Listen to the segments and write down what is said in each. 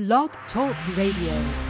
Blog Talk Radio.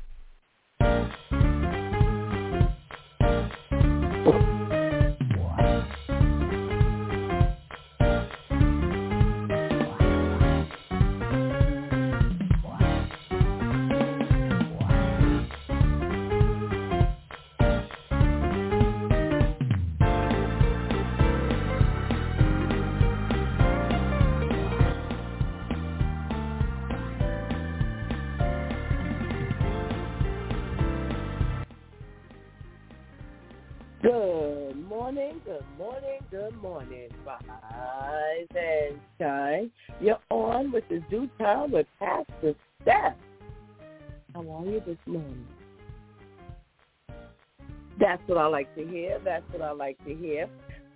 What I like to hear.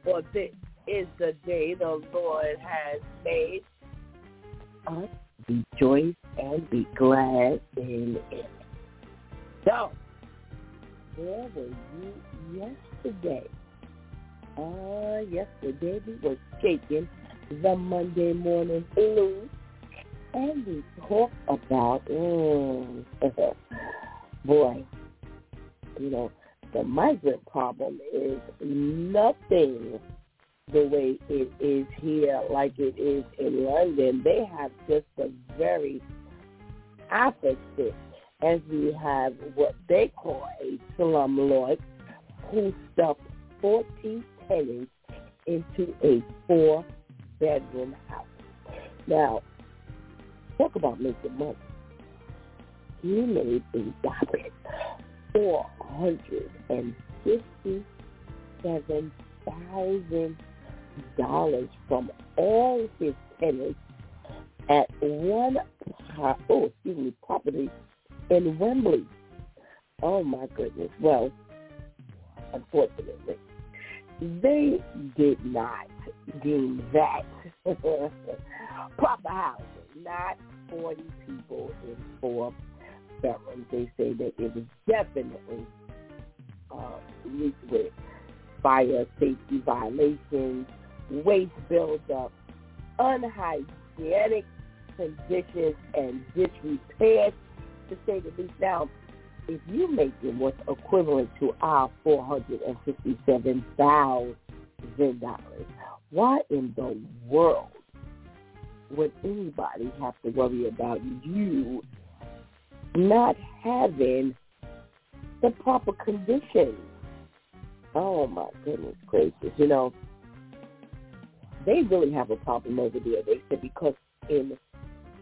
For this is the day the Lord has made. Us rejoice and be glad in it. So, where were you yesterday? Uh, yesterday we were shaking the Monday morning blues and we talk about, mm, boy, you know, the migrant problem is nothing the way it is here like it is in London. They have just the very opposite as we have what they call a slumlord who stuffed 40 tenants into a four-bedroom house. Now, talk about making money. He made a profit $457,000 from all his tenants at one oh, excuse me, property in Wembley. Oh my goodness. Well, unfortunately, they did not deem that proper housing. Not 40 people in four bedrooms. They say that it was definitely uh, leaked with fire safety violations, waste buildup, unhygienic conditions, and disrepair, to say the least. Now, if you make it what's equivalent to our $457,000, why in the world would anybody have to worry about you not having the proper conditions? Oh my goodness gracious. You know, they really have a problem over there. They said because in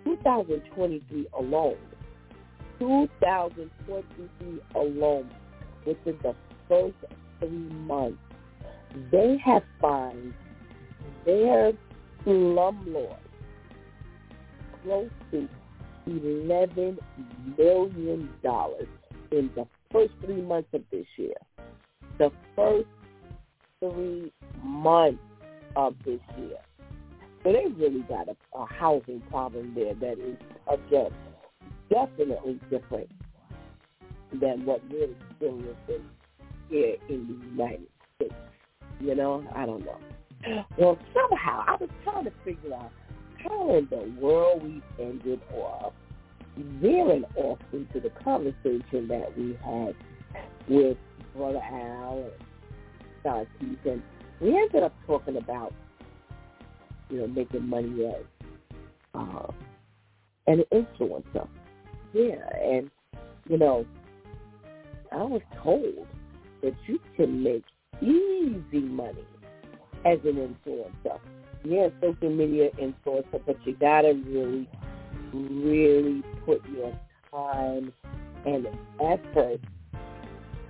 2023 alone, 2023 alone, within the first three months, they have fined their slumlords close to $11 million in the first three months of this year. The first three months of this year. So they really got a, a housing problem there that is, again, definitely different than what we're experiencing here in the United States. You know, I don't know. Well, somehow I was trying to figure out how in the world we ended off veering off into the conversation that we had with Brother Al and Don Keith, and we ended up talking about, you know, making money as uh, an influencer. Yeah, and, you know, I was told that you can make easy money as an influencer yeah, social media and influencer, but you gotta really, really put your time and effort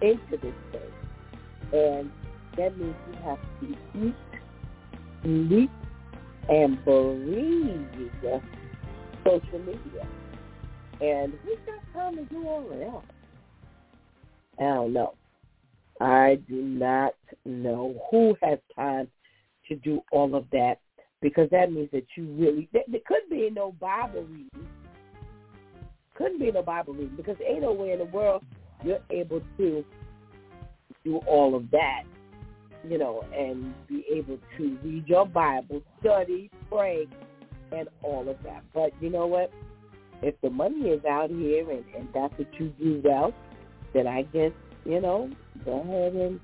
into this thing. And That means you have to eat, sleep, and breathe social media. And who's got time to do all that? I don't know. I do not know who has time to do all of that because that means that you really there, there could be no Bible reading. Couldn't be no Bible reading because ain't no way in the world you're able to do all of that, you know, and be able to read your Bible, study, pray, and all of that. But you know what? If the money is out here and, and that's what you do well, then I guess, you know, go ahead and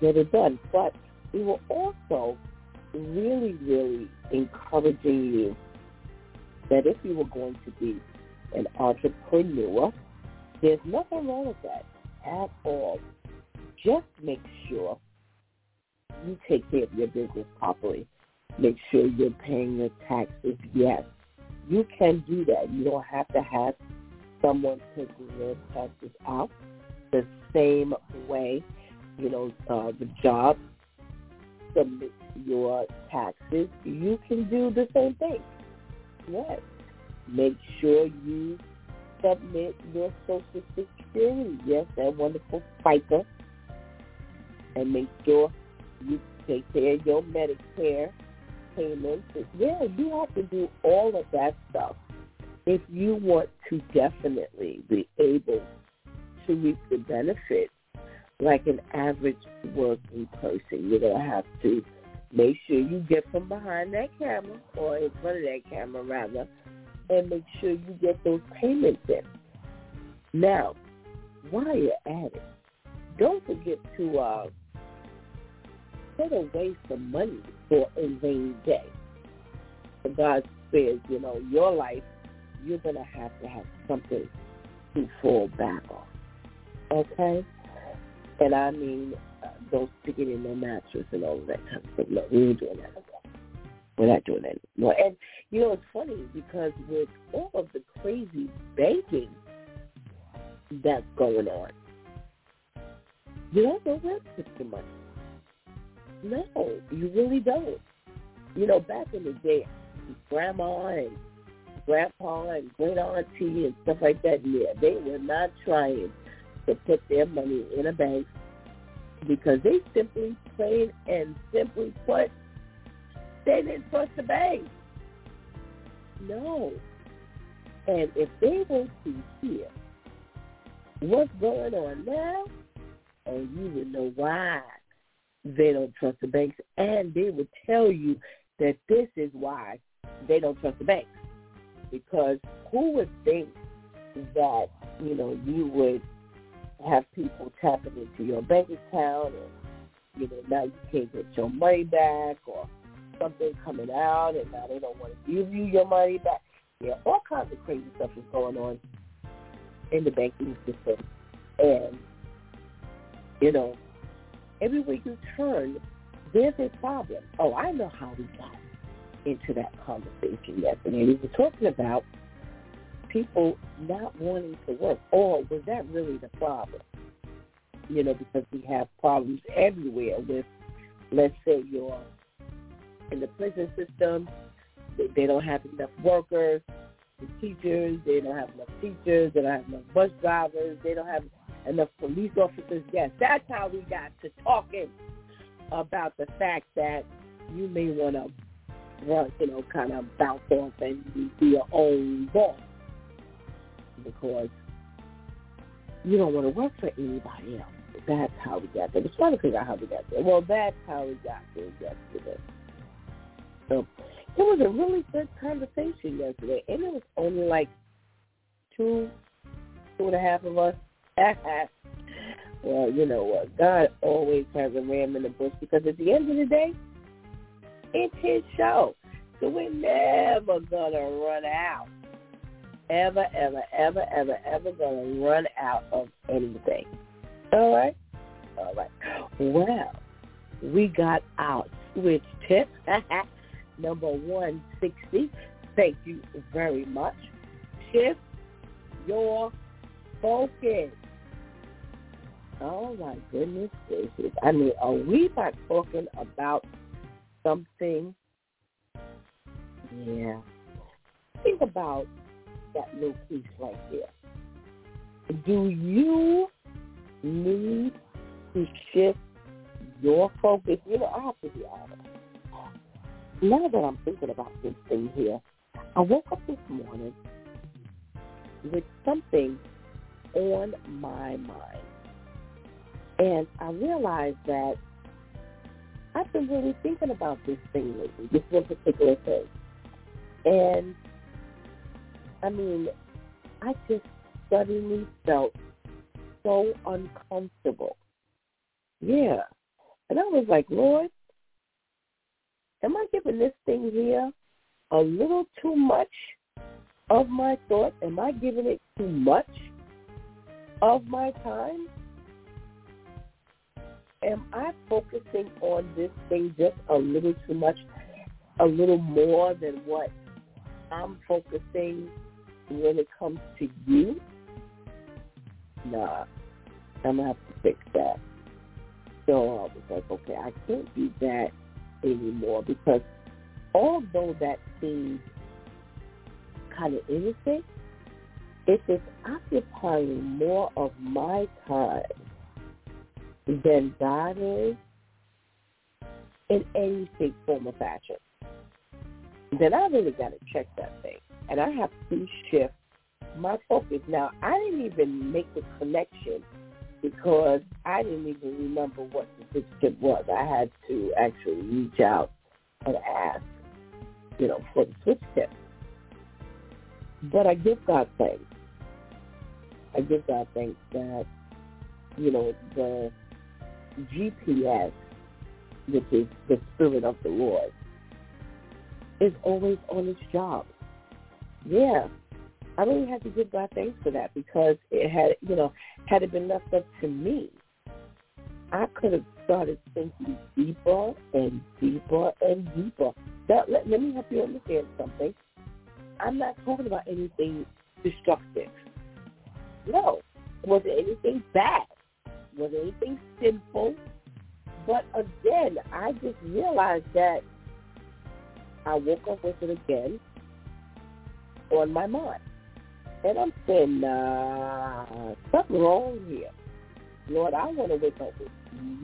get it done. But we were also really, really encouraging you that if you were going to be an entrepreneur, there's nothing wrong with that at all. Just make sure you take care of your business properly. Make sure you're paying your taxes. Yes, you can do that. You don't have to have someone taking your taxes out the same way. You know, uh, the job submit your taxes. You can do the same thing. Yes. Make sure you submit your Social Security. Yes, that wonderful FICA. And make sure you take care of your Medicare payments. Yeah, you have to do all of that stuff if you want to definitely be able to reap the benefits like an average working person. You're going to have to make sure you get from behind that camera or in front of that camera rather and make sure you get those payments in. Now, while you're at it, don't forget to uh, put away some money for a rainy day. God says, you know, your life, you're going to have to have something to fall back on. Okay? And I mean, uh, stick it in their mattress and all of that kind of stuff. No, we ain't doing that We're not doing that anymore. And, you know, it's funny because with all of the crazy banking that's going on, you don't know where to put your money. No, you really don't. You know, back in the day, grandma and grandpa and great auntie and stuff like that, yeah, they were not trying to put their money in a bank because they simply plain and simply put, they didn't trust the bank. No. And if they to hear what's going on now, and you would know why they don't trust the banks, and they would tell you that this is why they don't trust the banks. Because who would think that, you know, you would have people tapping into your bank account and, you know, now you can't get your money back or something coming out and now they don't want to give you your money back. Yeah, all kinds of crazy stuff is going on in the banking system. And, you know, everywhere you turn, there's a problem. Oh, I know how we got into that conversation yesterday. We were talking about people not wanting to work, or was that really the problem? You know, because we have problems everywhere with, let's say, you're in the prison system, they don't have enough workers, the teachers, they don't have enough teachers, they don't have enough bus drivers, they don't have enough police officers. Yes, that's how we got to talking about the fact that you may want to you know, kind of bounce off and be your own boss because you don't want to work for anybody else. That's how we got there. We're trying to figure out how we got there. Well, that's how we got there yesterday. So it was a really good conversation yesterday, and it was only like two, two and a half of us. well, you know what? God always has a ram in the bush because at the end of the day, it's his show. So we're never gonna run out ever, ever, ever, ever, ever going to run out of anything. All right? All right. Well, we got our switch tip, number 160. Thank you very much. Shift your focus. Oh my goodness gracious. I mean, are we not talking about something? Yeah. Think about that little piece right there. Do you need to shift your focus? You know, I have to be honest. Now that I'm thinking about this thing here, I woke up this morning with something on my mind. And I realized that I've been really thinking about this thing lately, this one particular thing. And I mean, I just suddenly felt so uncomfortable. Yeah. And I was like, Lord, am I giving this thing here a little too much of my thought? Am I giving it too much of my time? Am I focusing on this thing just a little too much, a little more than what I'm focusing when it comes to you? Nah, I'm gonna have to fix that. So I was like, okay, I can't do that anymore because although that seems kind of innocent, if it's occupying more of my time than God is in any shape, form, or fashion, then I really got to check that thing. And I have to shift my focus. Now, I didn't even make the connection because I didn't even remember what the tip was. I had to actually reach out and ask, you know, for the tip. But I give God thanks. I give God thanks that, you know, the GPS, which is the Spirit of the Lord, is always on its job. Yeah. I really had to give God thanks for that because it had, you know, had it been left up to me, I could have started thinking deeper and deeper and deeper. That, let, let me help you understand something. I'm not talking about anything destructive. No. Was it anything bad? Was it anything sinful? But again, I just realized that I woke up with it again on my mind. And I'm saying, nah, something wrong here. Lord, I want to wake up with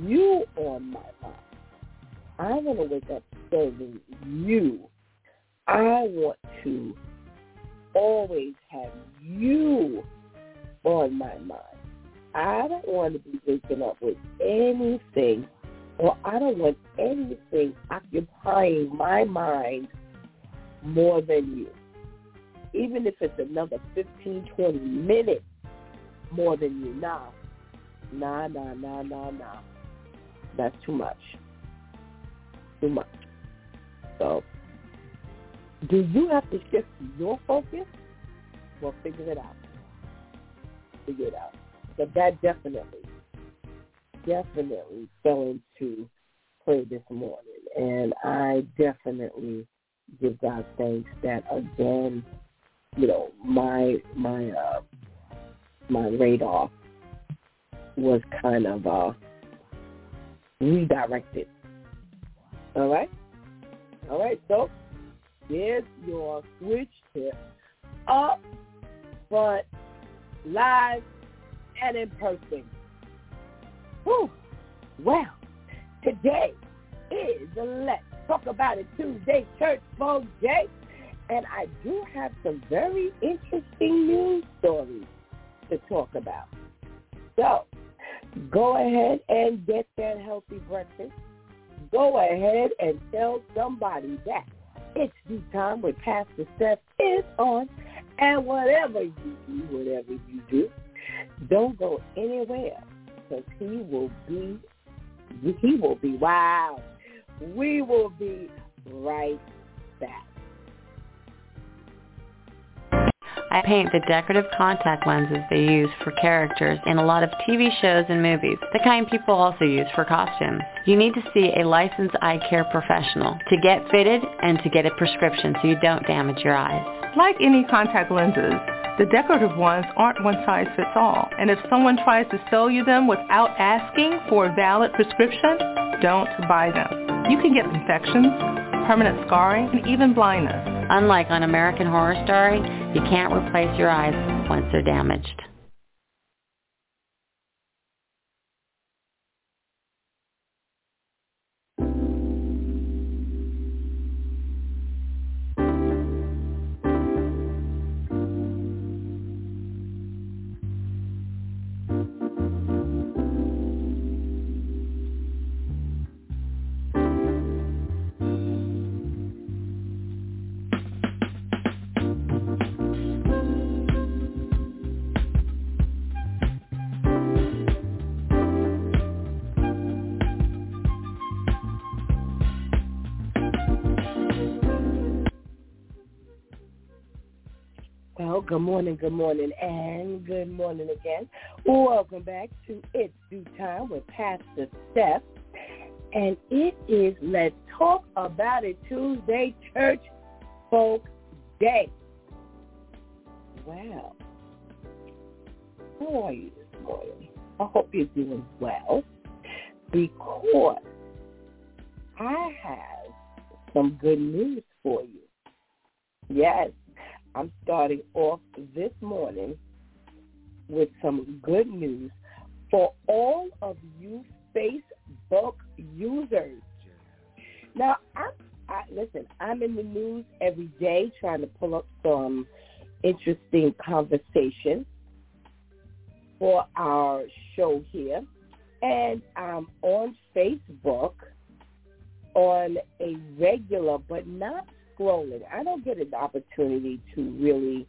you on my mind. I want to wake up serving you. I want to always have you on my mind. I don't want to be waking up with anything or I don't want anything occupying my mind more than you. Even if it's another 15, 20 minutes more than you. Nah, nah, nah, nah, nah, nah. That's too much. Too much. So, do you have to shift your focus? Well, figure it out. Figure it out. But that definitely, definitely fell into play this morning. And I definitely give God thanks that again, you know, my my uh my radar was kind of uh redirected. All right? All right, so here's your switch tip up front, live, and in person. Whew. Well, today is the Let's Talk About It Tuesday Church Folk Day. And I do have some very interesting news stories to talk about. So go ahead and get that healthy breakfast. Go ahead and tell somebody that it's the time with Pastor Steph is on. And whatever you do, whatever you do, don't go anywhere because he will be, he will be, wow. We will be right back. I paint the decorative contact lenses they use for characters in a lot of TV shows and movies, the kind people also use for costumes. You need to see a licensed eye care professional to get fitted and to get a prescription so you don't damage your eyes. Like any contact lenses, The decorative ones aren't one size fits all, and if someone tries to sell you them without asking for a valid prescription, don't buy them. You can get infections, permanent scarring, and even blindness. Unlike on American Horror Story, you can't replace your eyes once they're damaged. Good morning, good morning, and good morning again. Welcome back to It's DEW Time with Pastor Steph. And it is Let's Talk About It Tuesday Church Folk Day. Wow. How are you this morning? I hope you're doing well because I have some good news for you. Yes, I'm starting off this morning with some good news for all of you Facebook users. Now, I'm, I, listen, I'm in the news every day trying to pull up some interesting conversation for our show here. And I'm on Facebook on a regular but not scrolling. I don't get an opportunity to really,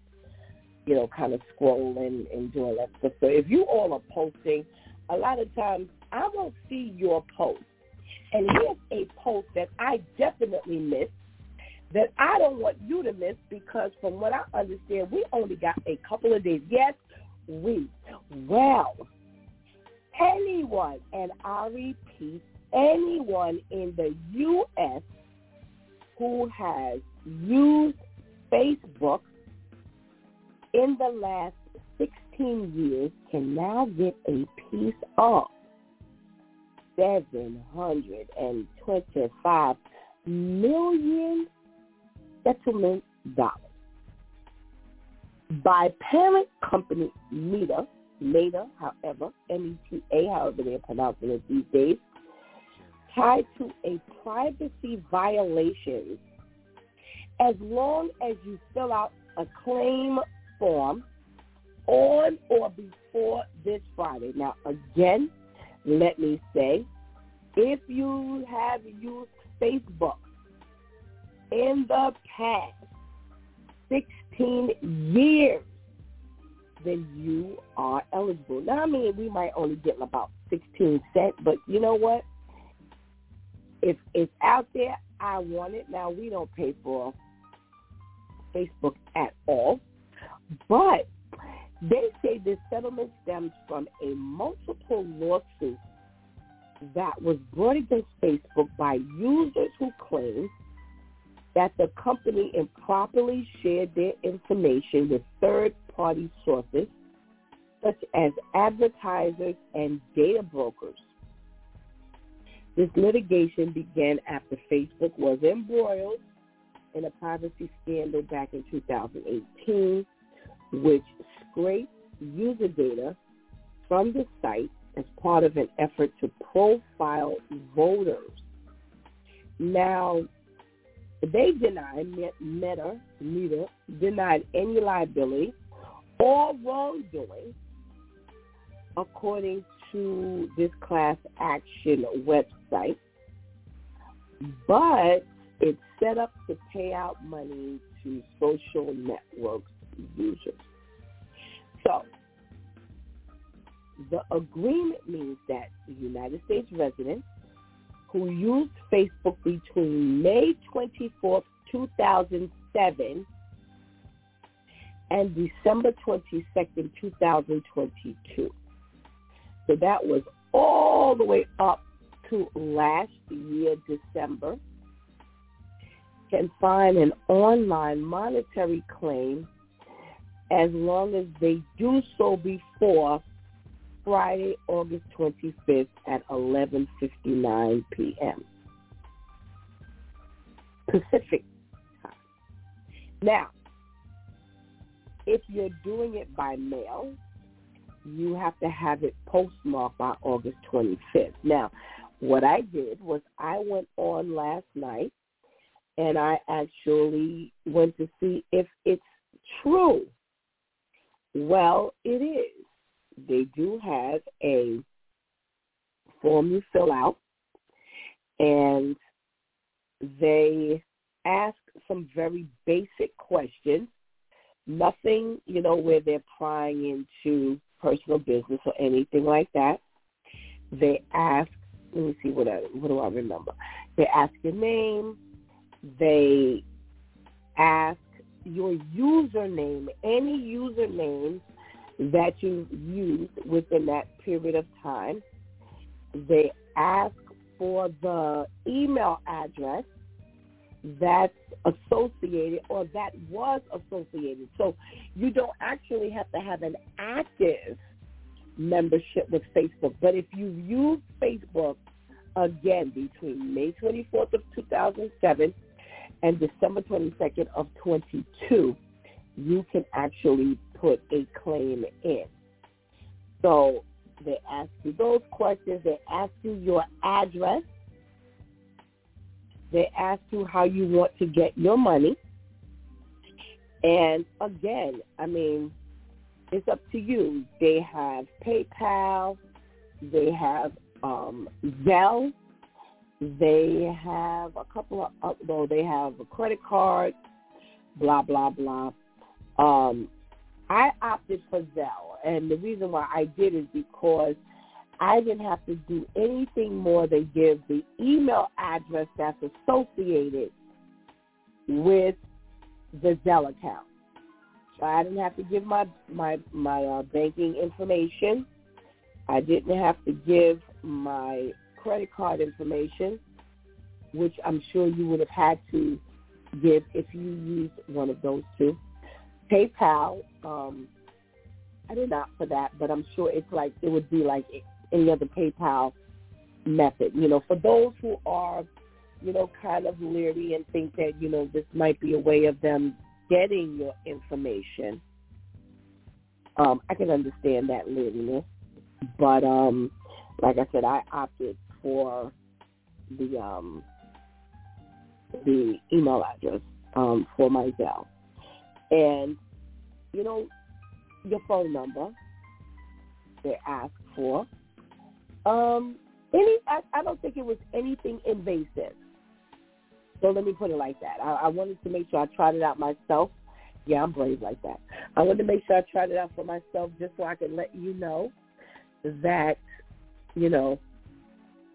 you know, kind of scroll and, and do all that stuff. So if you all are posting, a lot of times I won't see your post. And here's a post that I definitely missed that I don't want you to miss because from what I understand, we only got a couple of days. Yes, we. Well, anyone, and I repeat, anyone in the U.S who has used Facebook in the last 16 years can now get a piece of 725 million settlement dollars. By parent company Meta, Meta, however, M-E-T-A, however they're pronouncing it these days, tied to a privacy violation as long as you fill out a claim form on or before this Friday. Now, again, let me say, if you have used Facebook in the past 16 years, then you are eligible. Now, I mean, we might only get about 16 cents, but you know what? If it's out there, I want it. Now we don't pay for Facebook at all, but they say this settlement stems from a multiple lawsuit that was brought against Facebook by users who claim that the company improperly shared their information with third-party sources such as advertisers and data brokers this litigation began after Facebook was embroiled in a privacy scandal back in 2018, which scraped user data from the site as part of an effort to profile voters. Now, they denied, Meta, Meta denied any liability or wrongdoing, according to this class action website, but it's set up to pay out money to social networks users. So the agreement means that United States residents who used Facebook between May 24th, 2007 and December 22nd, 2022 so that was all the way up to last year, December, can find an online monetary claim as long as they do so before Friday, August 25th at 11:59 p.m. Pacific time. Now, if you're doing it by mail, you have to have it postmarked by August 25th. Now, what I did was I went on last night and I actually went to see if it's true. Well, it is. They do have a form you fill out and they ask some very basic questions. Nothing, you know, where they're prying into personal business or anything like that. They ask, let me see what I, what do I remember? They ask your name. They ask your username, any username that you used within that period of time. They ask for the email address that's associated or that was associated. So you don't actually have to have an active membership with Facebook. But if you use Facebook again between May 24th of 2007 and December 22nd of 22, you can actually put a claim in. So they ask you those questions. They ask you your address they ask you how you want to get your money. And again, I mean, it's up to you. They have PayPal. They have um, Zelle. They have a couple of, though they have a credit card, blah, blah, blah. Um, I opted for Zelle. And the reason why I did is because – I didn't have to do anything more than give the email address that's associated with the Zelle account. So I didn't have to give my my my uh, banking information. I didn't have to give my credit card information, which I'm sure you would have had to give if you used one of those two. PayPal, um, I did not for that, but I'm sure it's like it would be like any other PayPal method. You know, for those who are, you know, kind of leery and think that, you know, this might be a way of them getting your information, um, I can understand that leeriness. But um, like I said, I opted for the um, the email address um, for my Zelle. And, you know, your phone number they ask for. Um, any, I, I don't think it was anything invasive. So let me put it like that. I, I wanted to make sure I tried it out myself. Yeah, I'm brave like that. I wanted to make sure I tried it out for myself just so I could let you know that, you know,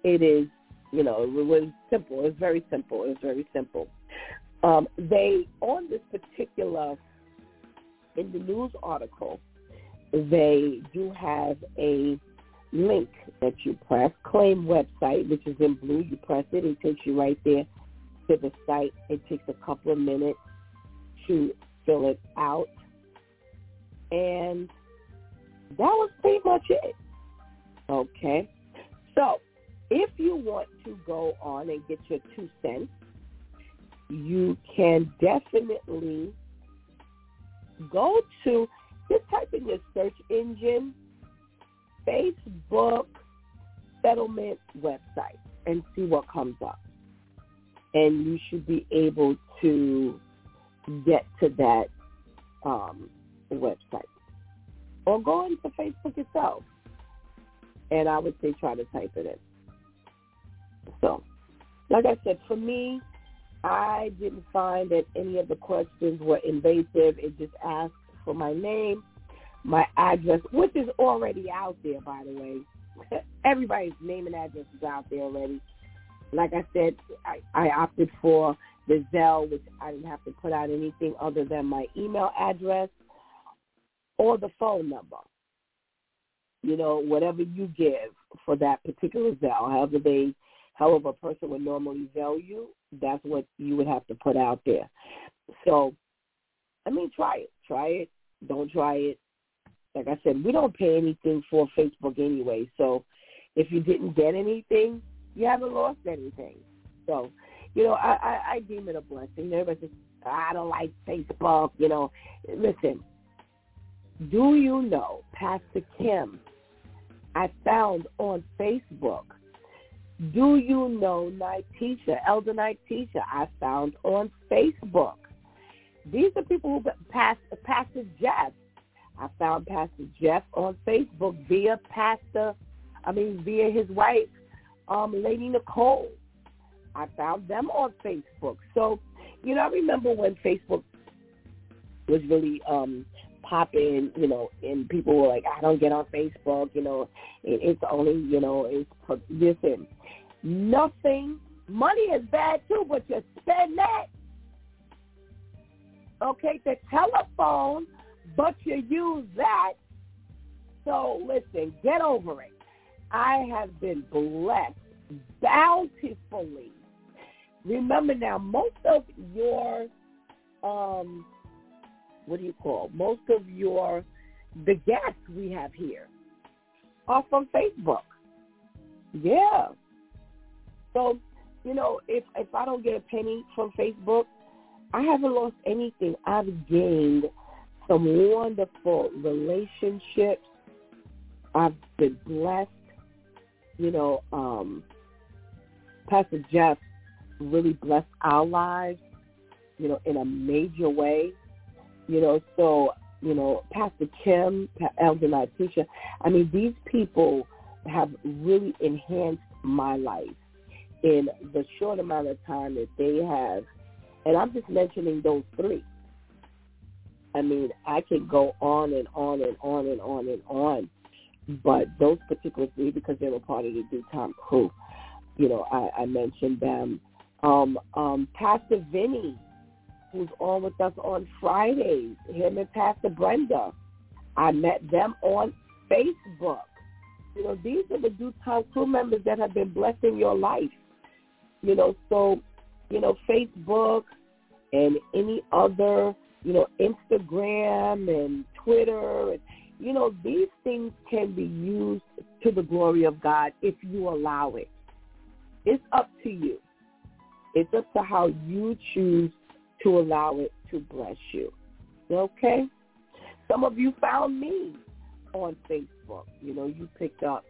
it is, you know, it was simple. It was very simple. It was very simple. Um, they, on this particular, in the news article, they do have a link that you press, claim website, which is in blue. You press it, it takes you right there to the site. It takes a couple of minutes to fill it out. And that was pretty much it. Okay. So if you want to go on and get your two cents, you can definitely go to, just type in your search engine Facebook settlement website and see what comes up. And you should be able to get to that um, website. Or go into Facebook itself. And I would say try to type it in. So, like I said, for me, I didn't find that any of the questions were invasive. It just asked for my name my address, which is already out there, by the way. Everybody's name and address is out there already. Like I said, I, I opted for the Zelle, which I didn't have to put out anything other than my email address or the phone number. You know, whatever you give for that particular Zelle, however they, however a person would normally Zelle you, that's what you would have to put out there. So, I mean, try it. Try it Don't try it. Like I said, we don't pay anything for Facebook anyway. So if you didn't get anything, you haven't lost anything. So, you know, I, I, I deem it a blessing. Everybody says, I don't like Facebook, you know. Listen, do you know Pastor Kim I found on Facebook do you know Nitisha, Elder Nitisha? I found on Facebook. These are people who passed Pastor Jeff. I found Pastor Jeff on Facebook via Pastor, I mean via his wife, um, Lady Nicole. I found them on Facebook. So, you know, I remember when Facebook was really um popping, you know, and people were like, I don't get on Facebook, you know, it, it's only, you know, it's listen, nothing. Money is bad too, but you spend that. Okay, the telephone, but you use that. So listen, get over it. I have been blessed bountifully. Remember now, most of your um what do you call most of your the guests we have here are from Facebook. Yeah. So, you know, if if I don't get a penny from Facebook, I haven't lost anything. I've gained some wonderful relationships. I've been blessed. You know, um, Pastor Jeff really blessed our lives, you know, in a major way. You know, so, you know, Pastor Kim, Elder Letitia, I mean, these people have really enhanced my life in the short amount of time that they have. And I'm just mentioning those three. I mean, I could go on and on and on and on and on. But those particular three, because they were part of the DEW Time crew, you know, I, I mentioned them. Um, um, Pastor Vinny, who's on with us on Fridays, him and Pastor Brenda. I met them on Facebook. You know, these are the DEW Time crew members that have been blessing your life. You know, so, you know, Facebook and any other, you know, Instagram and Twitter and you know, these things can be used to the glory of God if you allow it. It's up to you. It's up to how you choose to allow it to bless you. Okay? Some of you found me on Facebook. You know, you picked up,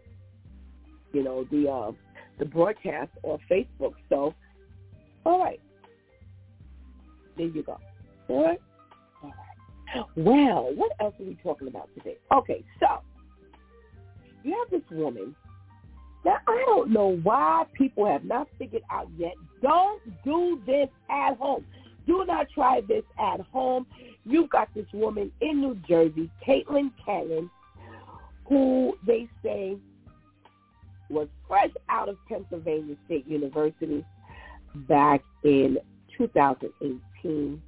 you know, the uh, the broadcast on Facebook. So, all right. There you go. All right? Well, what else are we talking about today? Okay, so you have this woman. Now, I don't know why people have not figured out yet. Don't do this at home. Do not try this at home. You've got this woman in New Jersey, Caitlin Cannon, who they say was fresh out of Pennsylvania State University back in 2018.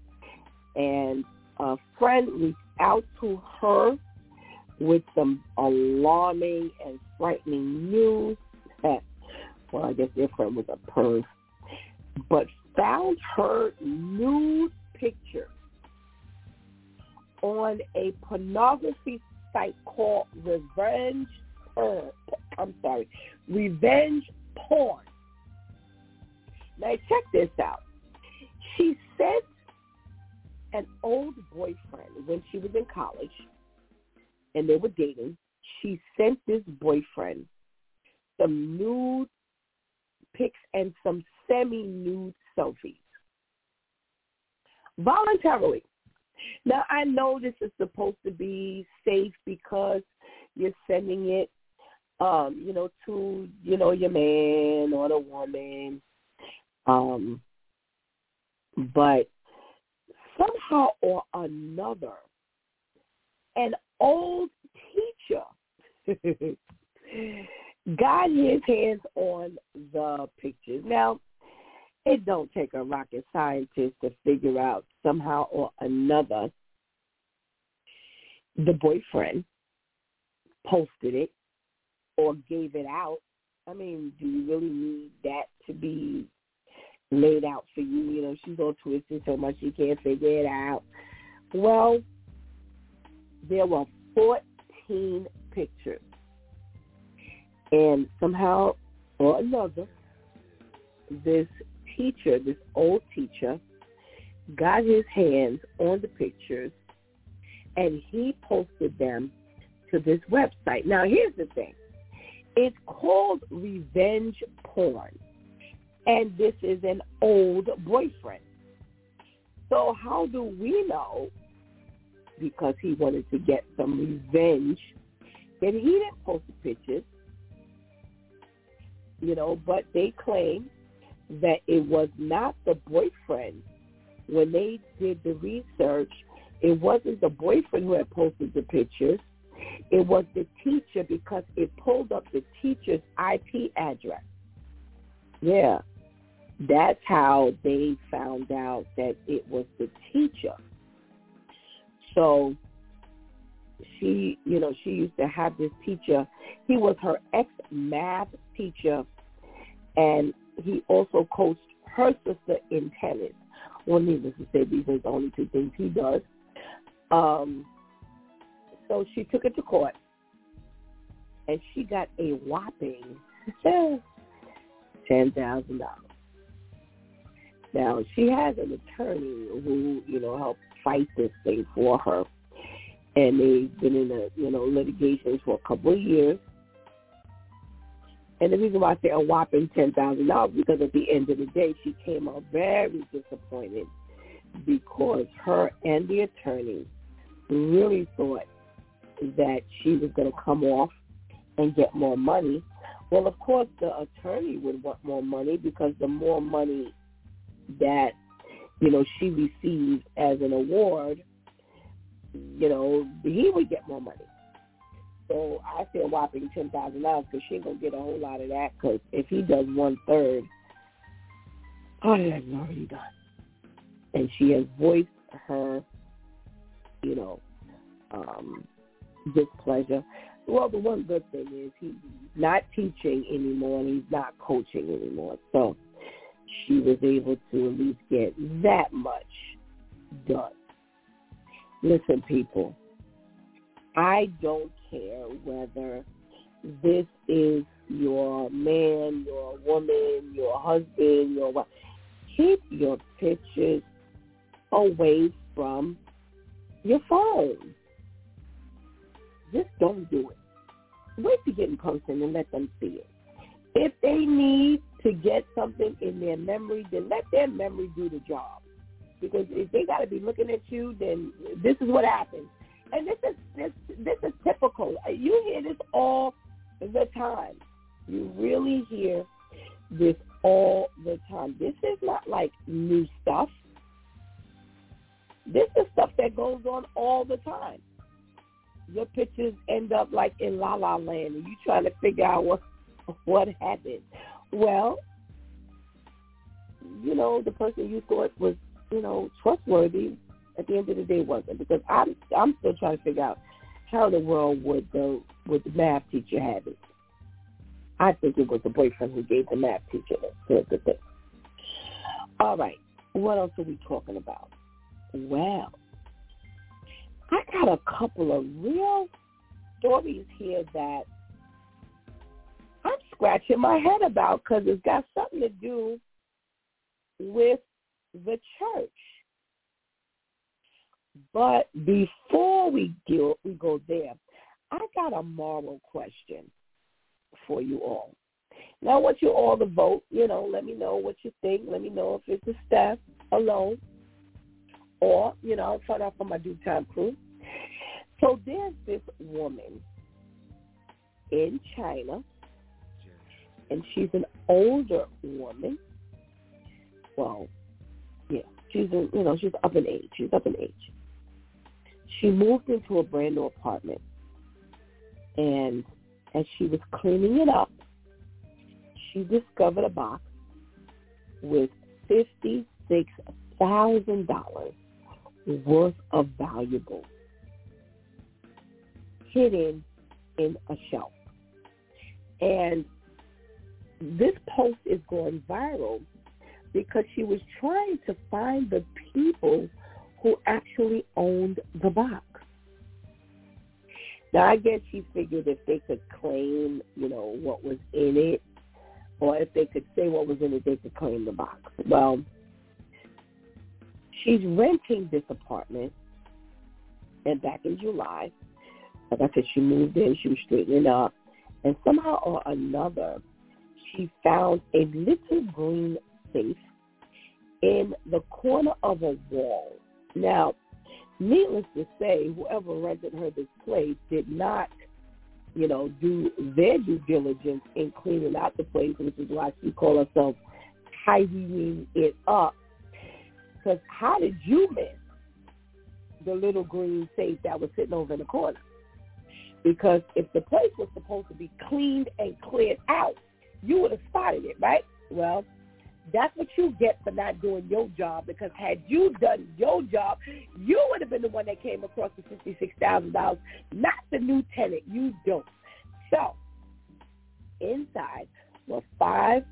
And a friend reached out to her with some alarming and frightening news that, well, I guess their friend was a perv, but found her nude picture on a pornography site called Revenge Porn. I'm sorry, Revenge Porn. Now check this out. She sent an old boyfriend when she was in college, and they were dating. She sent this boyfriend some nude pics and some semi-nude selfies voluntarily. Now I know this is supposed to be safe because you're sending it, um, you know, to you know your man or the woman, um, but somehow or another, an old teacher got his hands on the pictures. Now, it don't take a rocket scientist to figure out somehow or another the boyfriend posted it or gave it out. I mean, do you really need that to be laid out for you? You know, she's all twisted so much she can't figure it out. Well, there were 14 pictures. And somehow or another, this teacher, this old teacher, got his hands on the pictures and he posted them to this website. Now, here's the thing. It's called revenge porn. And this is an old boyfriend. So how do we know, because he wanted to get some revenge, that he didn't post the pictures, you know, but they claim that it was not the boyfriend. When they did the research, it wasn't the boyfriend who had posted the pictures. It was the teacher because it pulled up the teacher's IP address. Yeah. That's how they found out that it was the teacher. So she, you know, she used to have this teacher. He was her ex-math teacher, and he also coached her sister in tennis. Well, needless to say, these are the only two things he does. Um, so she took it to court, and she got a whopping ten thousand dollars. Now she has an attorney who you know helped fight this thing for her, and they've been in a you know litigation for a couple of years. And the reason why I say a whopping ten thousand dollars because at the end of the day she came out very disappointed because her and the attorney really thought that she was going to come off and get more money. Well, of course, the attorney would want more money because the more money that you know she received as an award, you know he would get more money. So I say a whopping ten thousand dollars because she ain't gonna get a whole lot of that. Because if he does one third, all of that's already done, and she has voiced her, you know, um, displeasure. Well, the one good thing is he's not teaching anymore and he's not coaching anymore. So she was able to at least get that much done. Listen, people, I don't care whether this is your man, your woman, your husband, your wife. Keep your pictures away from your phone. Just don't do it. Wait to get in person and let them see it. If they need to get something in their memory, then let their memory do the job. Because if they got to be looking at you, then this is what happens. And this is this this is typical. You hear this all the time. You really hear this all the time. This is not like new stuff. This is stuff that goes on all the time. Your pictures end up like in La La Land, and you trying to figure out what what happened. Well, you know, the person you thought was, you know, trustworthy at the end of the day wasn't because I'm I'm still trying to figure out how in the world would the would the math teacher have it. I think it was the boyfriend who gave the math teacher the, the thing. All right, what else are we talking about? Well, I got a couple of real stories here that I'm scratching my head about because it's got something to do with the church. But before we go, we go there, I got a moral question for you all. Now, I want you all to vote. You know, let me know what you think. Let me know if it's a staff alone, or you know, I'll turn off on my DEW Time crew. So there's this woman in China and she's an older woman. Well, yeah, she's a, you know she's up in age. She's up in age. She moved into a brand new apartment, and as she was cleaning it up, she discovered a box with fifty six thousand dollars worth of valuables hidden in a shelf. And this post is going viral because she was trying to find the people who actually owned the box. Now I guess she figured if they could claim, you know, what was in it, or if they could say what was in it, they could claim the box. Well, she's renting this apartment, and back in July, like I said, she moved in, she was straightening up, and somehow or another, she found a little green safe in the corner of a wall. Now, needless to say, whoever rented her this place did not, you know, do their due diligence in cleaning out the place, which is why she called herself tidying it up. Because how did you miss the little green safe that was sitting over in the corner? Because if the place was supposed to be cleaned and cleared out, you would have spotted it, right? Well, that's what you get for not doing your job because had you done your job, you would have been the one that came across the $56,000, not the new tenant. You don't. So inside were five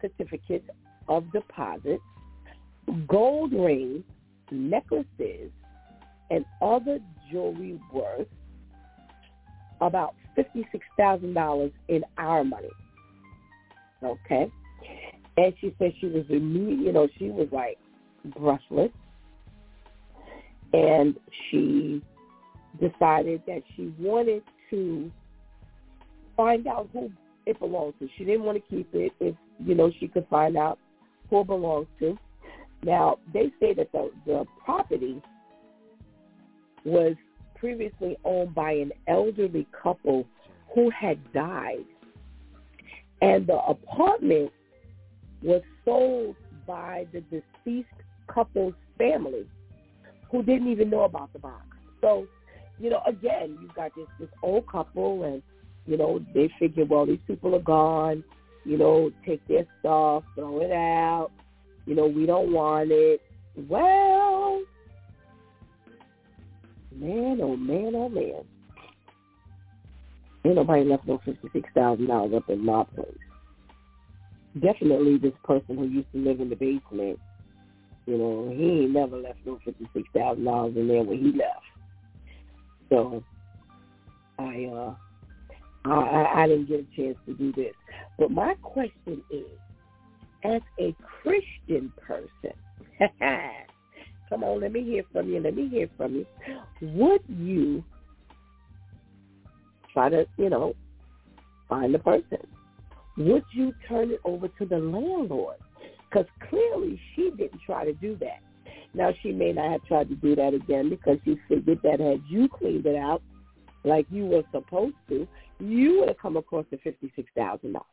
certificates of deposit, gold rings, necklaces, and other jewelry worth about $56,000 in our money. Okay? And she said she was immediate, you know, she was like breathless. And she decided that she wanted to find out who it belonged to. She didn't want to keep it if, you know, she could find out who it belonged to. Now, they say that the, the property was previously owned by an elderly couple who had died. And the apartment was sold by the deceased couple's family who didn't even know about the box. So, you know, again, you've got this, this old couple and, you know, they figure, well, these people are gone, you know, take their stuff, throw it out, you know, we don't want it. Well, man, oh man, oh man. Ain't nobody left no $56,000 up in my place definitely this person who used to live in the basement, you know, he ain't never left no fifty six thousand dollars in there when he left. So I uh I, I didn't get a chance to do this. But my question is, as a Christian person, come on, let me hear from you. Let me hear from you. Would you try to, you know, find the person? would you turn it over to the landlord? Because clearly she didn't try to do that. Now she may not have tried to do that again because she figured that had you cleaned it out like you were supposed to, you would have come across the fifty-six thousand dollars.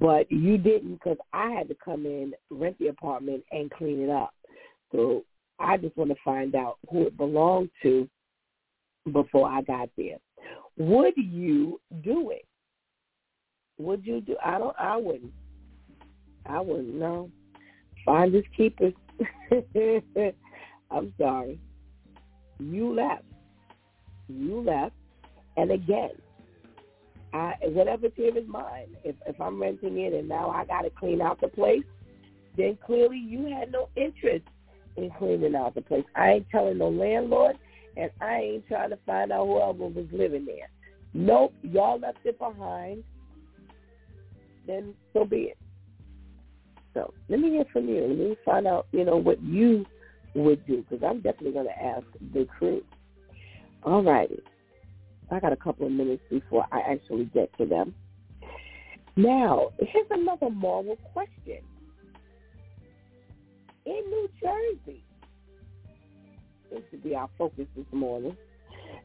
But you didn't because I had to come in, rent the apartment, and clean it up. So I just want to find out who it belonged to before I got there. Would you do it? Would you do? I don't. I wouldn't. I wouldn't. No. Finders keepers. I'm sorry. You left. You left. And again, I whatever's here is mine. If if I'm renting it and now I got to clean out the place, then clearly you had no interest in cleaning out the place. I ain't telling no landlord, and I ain't trying to find out whoever was living there. Nope, y'all left it behind then so be it. So let me hear from you. Let me find out, you know, what you would do because I'm definitely going to ask the crew. All righty. I got a couple of minutes before I actually get to them. Now, here's another moral question. In New Jersey, should be our focus this morning.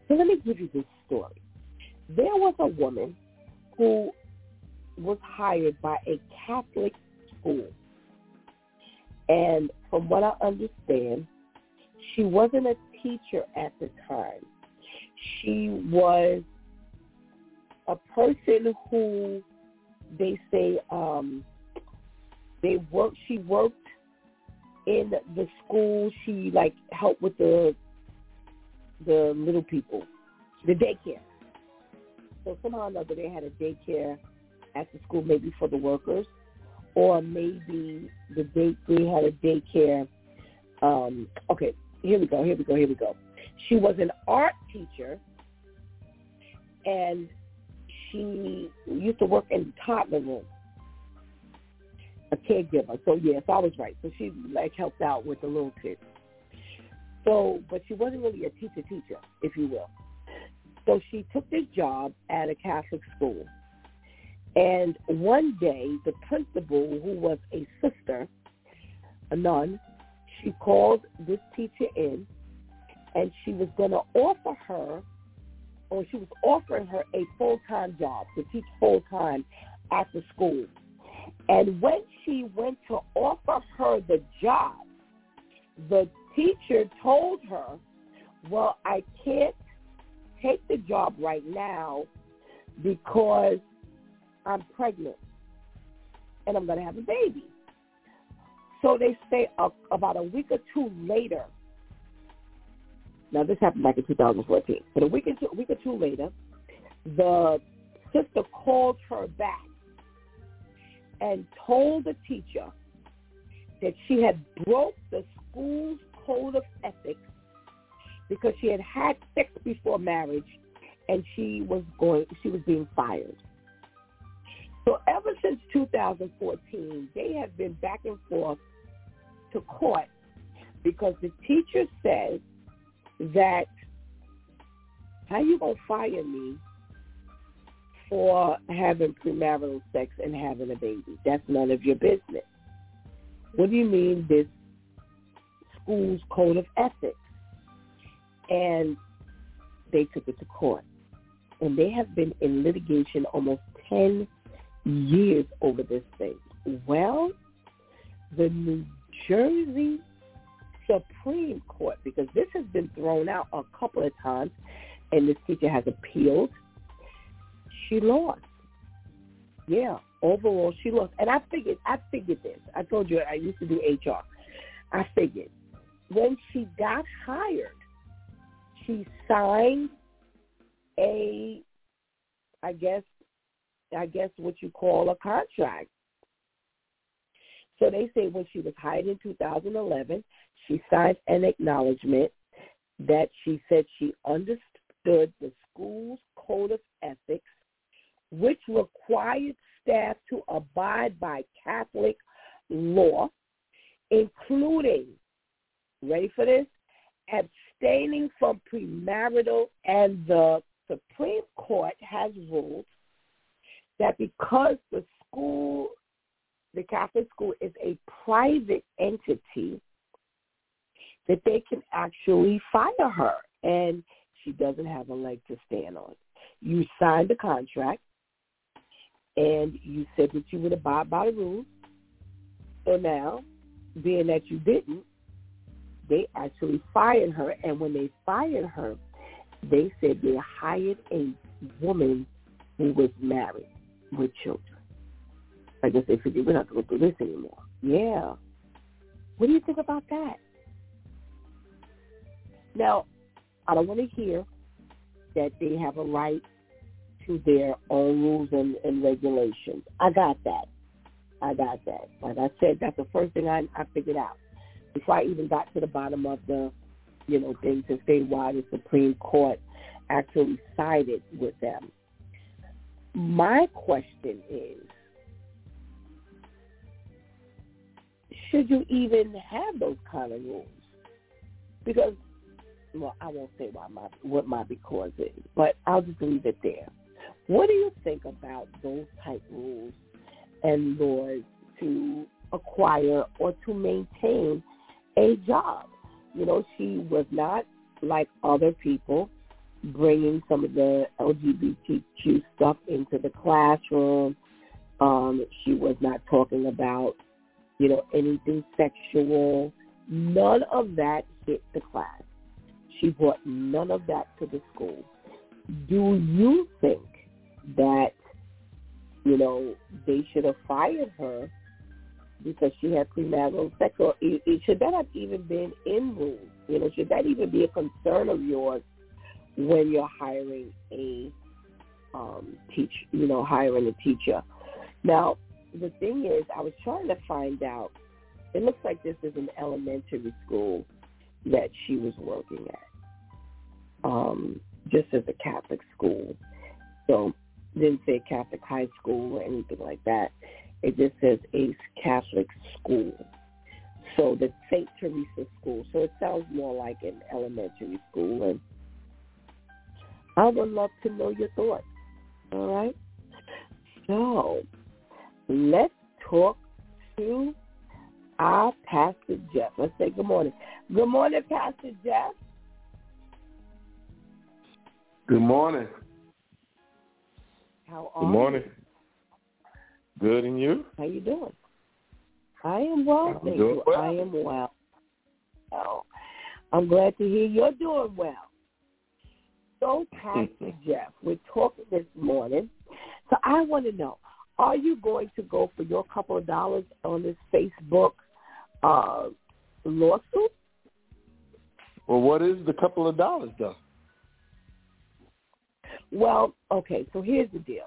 So let me give you this story. There was a woman who was hired by a Catholic school. And from what I understand, she wasn't a teacher at the time. She was a person who they say um, they worked. She worked in the school. She like helped with the the little people, the daycare. So somehow or another, they had a daycare at the school, maybe for the workers, or maybe the day they had a daycare. Um, okay, here we go, here we go, here we go. She was an art teacher, and she used to work in the toddler room, a caregiver. So yes, I was right. So she like helped out with the little kids. So, but she wasn't really a teacher teacher, if you will. So she took this job at a Catholic school. And one day, the principal, who was a sister, a nun, she called this teacher in, and she was going to offer her, or she was offering her a full-time job to teach full-time at the school. And when she went to offer her the job, the teacher told her, well, I can't take the job right now because I'm pregnant and I'm going to have a baby. So they say about a week or two later, now this happened back in 2014, but a week or two, a week or two later, the sister called her back and told the teacher that she had broke the school's code of ethics because she had had sex before marriage and she was going she was being fired. So ever since 2014, they have been back and forth to court because the teacher says that how you gonna fire me for having premarital sex and having a baby? That's none of your business. What do you mean this school's code of ethics? And they took it to court. And they have been in litigation almost 10 years over this thing. Well, the New Jersey Supreme Court, because this has been thrown out a couple of times, and this teacher has appealed, she lost. Yeah, overall she lost. And I figured, I figured this. I told you I used to do HR. I figured when she got hired, she signed a, I guess, I guess what you call a contract. So they say when she was hired in 2011, she signed an acknowledgement that she said she understood the school's code of ethics, which required staff to abide by Catholic law, including, ready for this, abstaining from premarital, and the Supreme Court has ruled that because the school, the Catholic school is a private entity, that they can actually fire her and she doesn't have a leg to stand on. You signed the contract and you said that you would abide by the rules. So now, being that you didn't, they actually fired her. And when they fired her, they said they hired a woman who was married with children. I guess they figured we're not going to do this anymore. Yeah. What do you think about that? Now, I don't want to hear that they have a right to their own rules and, and regulations. I got that. I got that. Like I said, that's the first thing I, I figured out before I even got to the bottom of the, you know, things and why the Supreme Court actually sided with them. My question is, should you even have those kind of rules? Because, well, I won't say why my, what my because is, but I'll just leave it there. What do you think about those type rules and laws to acquire or to maintain a job? You know, she was not like other people bringing some of the LGBTQ stuff into the classroom. Um, she was not talking about, you know, anything sexual. None of that hit the class. She brought none of that to the school. Do you think that, you know, they should have fired her because she had premarital sex, or it, it, should that have even been in rules? You know, should that even be a concern of yours when you're hiring a um, teach, you know, hiring a teacher. Now, the thing is, I was trying to find out. It looks like this is an elementary school that she was working at. um, just as a Catholic school. So didn't say Catholic high school or anything like that. It just says Ace Catholic School. So the St. Theresa School. So it sounds more like an elementary school. And I would love to know your thoughts. All right. So let's talk to our Pastor Jeff. Let's say good morning. Good morning, Pastor Jeff. Good morning. How are Good morning. you? Good, and you? How you doing? I am well, I'm thank you. well. I am well. Oh, I'm glad to hear you're doing well. So, Pastor Jeff, we're talking this morning. So I want to know, are you going to go for your couple of dollars on this Facebook uh, lawsuit? Well, what is the couple of dollars, though? Well, okay, so here's the deal.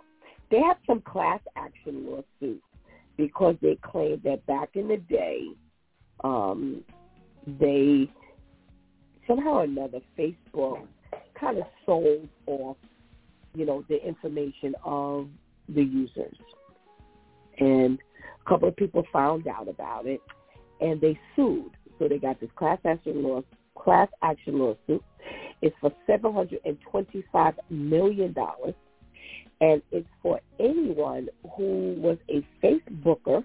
They have some class action lawsuits because they claim that back in the day, um, they somehow or another Facebook kind of sold off, you know, the information of the users. And a couple of people found out about it and they sued. So they got this class action law class action lawsuit. It's for seven hundred and twenty five million dollars and it's for anyone who was a Facebooker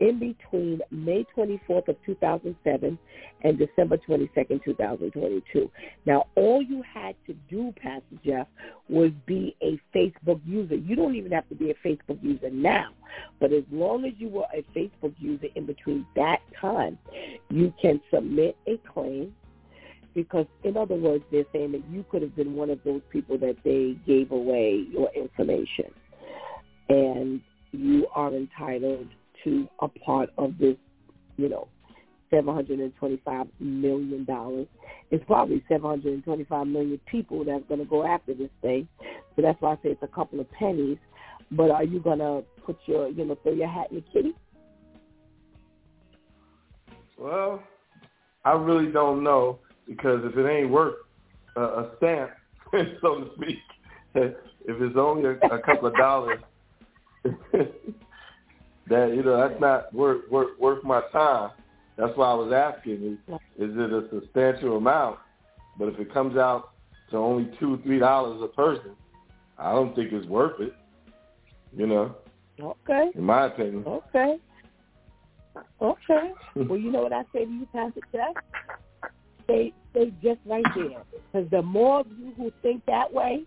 in between May 24th of 2007 and December 22nd, 2022. Now, all you had to do, Pastor Jeff, was be a Facebook user. You don't even have to be a Facebook user now, but as long as you were a Facebook user in between that time, you can submit a claim because in other words they're saying that you could have been one of those people that they gave away your information. And you are entitled to a part of this you know seven hundred and twenty five million dollars. It's probably seven hundred and twenty five million people that's going to go after this thing. So that's why i say it's a couple of pennies. But are you going to put your you know throw your hat in the kitty? Well, I really don't know because if it ain't worth a, a stamp, so to speak, if it's only a, a couple of dollars, that you know that's not worth worth worth my time. That's why I was asking: is, is it a substantial amount? But if it comes out to only two three dollars a person, I don't think it's worth it. You know, okay in my opinion. Okay. Okay. Well, you know what I say to you, Pastor Jeff? Stay, stay just right there. Because the more of you who think that way,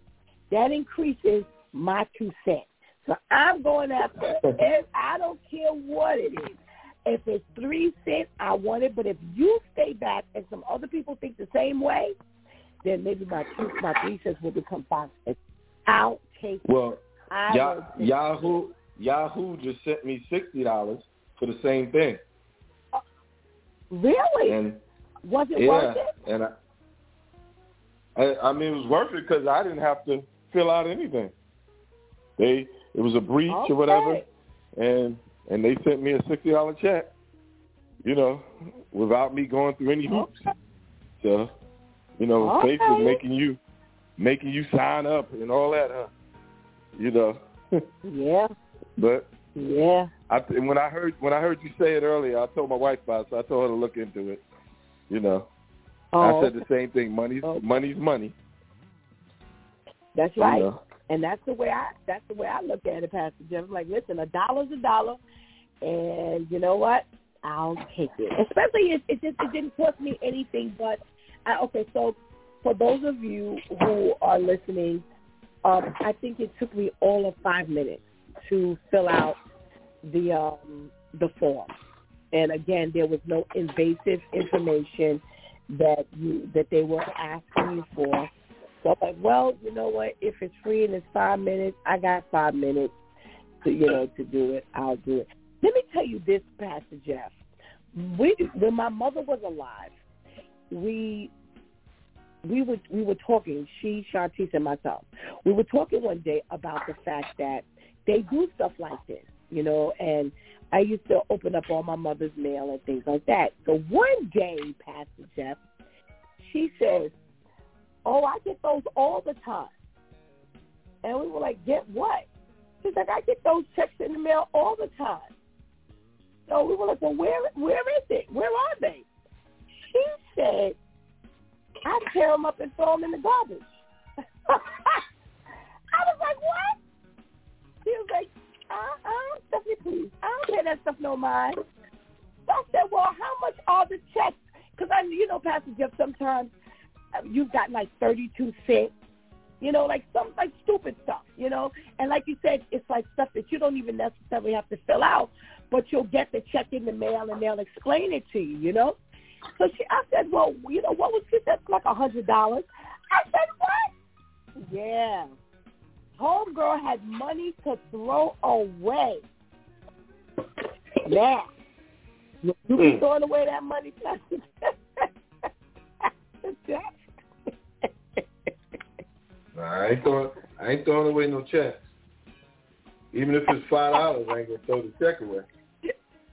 that increases my two cents. So I'm going after it. I don't care what it is. If it's three cents, I want it. But if you stay back and some other people think the same way, then maybe my two, my three cents will become five cents. I'll take it. Well, I Ya- will Yahoo Yahoo just sent me sixty dollars for the same thing, it. Really? and Was it yeah, worth it? and I, I, I mean it was worth it because I didn't have to fill out anything. They it was a breach or whatever, and and they sent me a sixty dollar check, you know, without me going through any hoops. So, you know, Okay. Facebook making you making you sign up and all that, huh? You know, Yeah. but Yeah. I when I heard when I heard you say it earlier, I told my wife about it, so I told her to look into it. You know, Oh, I said the same thing. Money's Okay. money's money. that's you right. know. And that's the way I that's the way I look at it, Pastor Jeff. I'm like, listen, a dollar's a dollar, and you know what? I'll take it. Especially if it just it didn't cost me anything. But I, okay, so for those of you who are listening, um, I think it took me all of five minutes to fill out the um, the form. And again, there was no invasive information that you that they were asking you for. So I'm like, well, you know what? If it's free and it's five minutes, I got five minutes to you know to do it. I'll do it. Let me tell you this, Pastor Jeff. We when my mother was alive, we we were we were talking. She, Shantice, and myself. We were talking one day about the fact that they do stuff like this, you know. And I used to open up all my mother's mail and things like that. So one day, Pastor Jeff, she says, oh, I get those all the time. And we were like, get what? She's like, I get those checks in the mail all the time. So we were like, well, where where is it? Where are they? She said, I tear them up and throw them in the garbage. I was like, what? She was like, uh-uh, Please. I don't pay that stuff no mind. So I said, well, how much are the checks? Because I, you know, Pastor Jeff, sometimes uh, you've got like 32 cents, you know, like some like stupid stuff, you know. And like you said, it's like stuff that you don't even necessarily have to fill out, but you'll get the check in the mail and they'll explain it to you, you know. So she, I said, well, you know, what was it? That's like a hundred dollars. I said, what? Yeah. Homegirl had money to throw away. Now, you be Mm. throwing away that money? Nah, I ain't throwing I ain't throwing away no checks. Even if it's five dollars, I ain't gonna throw the check away.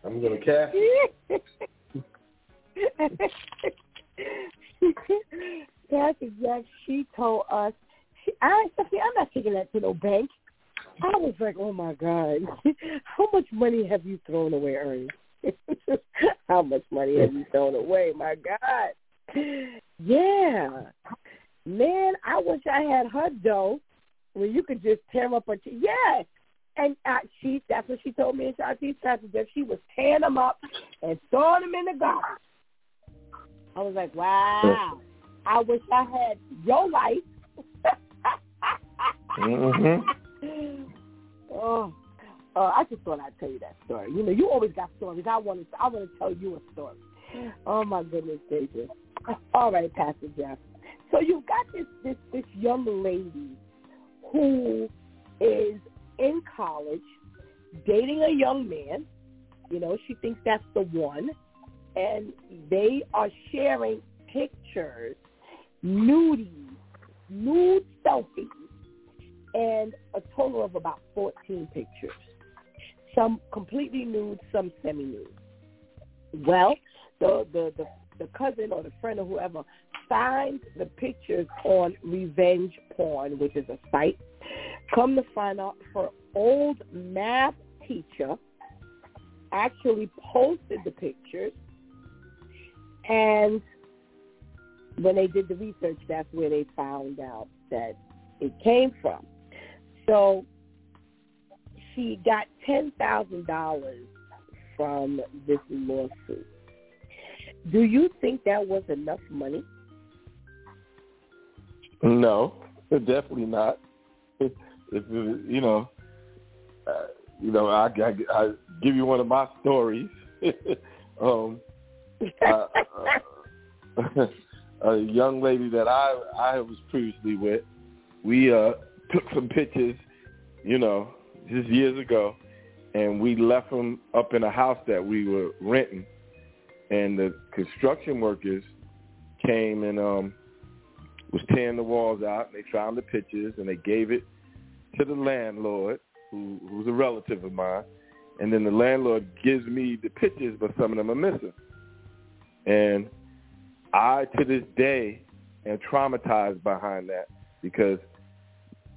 I'm gonna cash it. Pastor Jack, she told us, she, I, I'm not taking that to no bank. I was like, oh my God, how much money have you thrown away, Ernie? how much money have you thrown away? My God. Yeah. Man, I wish I had her dough where you could just tear up a, t- yes. And uh, she, that's what she told me in Shantice Pastor Jeff. She was tearing them up and throwing them in the garbage. I was like, wow. I wish I had your life. Mm-hmm. oh, uh, I just thought I'd tell you that story. You know, you always got stories. I want to, I want to tell you a story. Oh my goodness gracious! All right, Pastor Jeff. So you've got this this this young lady who is in college, dating a young man. You know, she thinks that's the one, and they are sharing pictures, nudies, nude selfies, and a total of about 14 pictures. Some completely nude, some semi-nude. Well, the, the, the, the cousin or the friend or whoever finds the pictures on Revenge Porn, which is a site. Come to find out her old math teacher actually posted the pictures and when they did the research, that's where they found out that it came from. So she got ten thousand dollars from this lawsuit. Do you think that was enough money? No, definitely not. You know, uh, you know, I, I, I give you one of my stories. um, uh, uh, a young lady that I I was previously with, we uh, took some pictures, you know, just years ago, and we left them up in a house that we were renting, and the construction workers came and um was tearing the walls out. And they found the pictures and they gave it to the landlord, who, who was a relative of mine. And then the landlord gives me the pictures, but some of them are missing. And I, to this day, am traumatized behind that because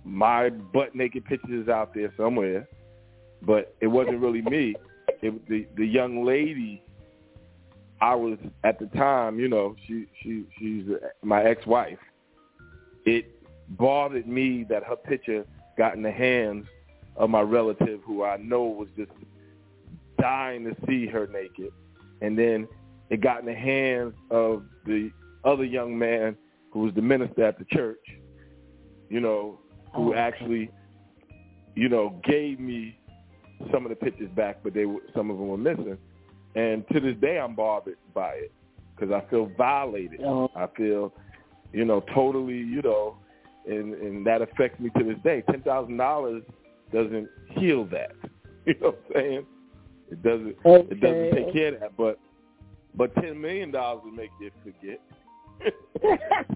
my butt naked picture is out there somewhere, but it wasn't really me. It, the the young lady I was at the time, you know, she she she's my ex-wife. It bothered me that her picture got in the hands of my relative who I know was just dying to see her naked. And then it got in the hands of the other young man who was the minister at the church, you know, who Oh. actually, you know, gave me some of the pictures back, but they were, some of them were missing. And to this day, I'm bothered by it because I feel violated. Oh. I feel, you know, totally, you know, and and that affects me to this day. Ten thousand dollars doesn't heal that. You know what I'm saying? It doesn't. It doesn't take care of that. But but ten million dollars would make you forget.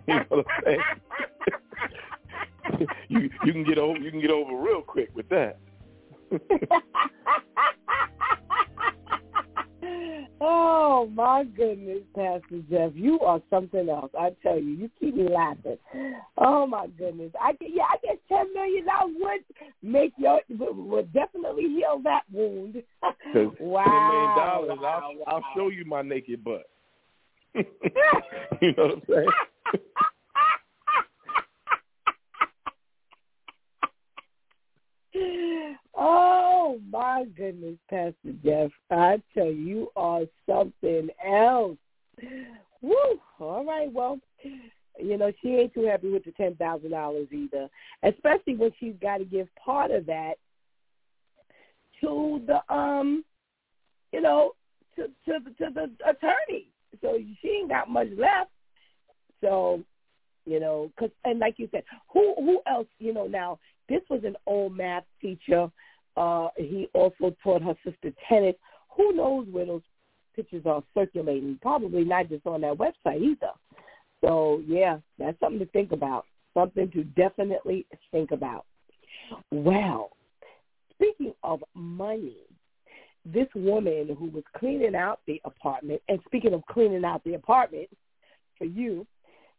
you know what I'm saying? you you can get over you can get over real quick with that. oh my goodness, Pastor Jeff, you are something else. I tell you, you keep me laughing. Oh my goodness, I get yeah, I guess ten million dollars would make your would definitely heal that wound. wow, ten million dollars, wow, I'll I'll show you my naked butt. you know what I'm saying? Oh my goodness, Pastor Jeff. I tell you, you are something else. Woo! All right, well, you know, she ain't too happy with the ten thousand dollars either. Especially when she's gotta give part of that to the um you know, to to the to the attorney. So she ain't got much left. So, you know, cause and like you said, who who else? You know, now this was an old math teacher. Uh, he also taught her sister tennis. Who knows where those pictures are circulating? Probably not just on that website either. So yeah, that's something to think about. Something to definitely think about. Well, speaking of money, this woman who was cleaning out the apartment, and speaking of cleaning out the apartment for you,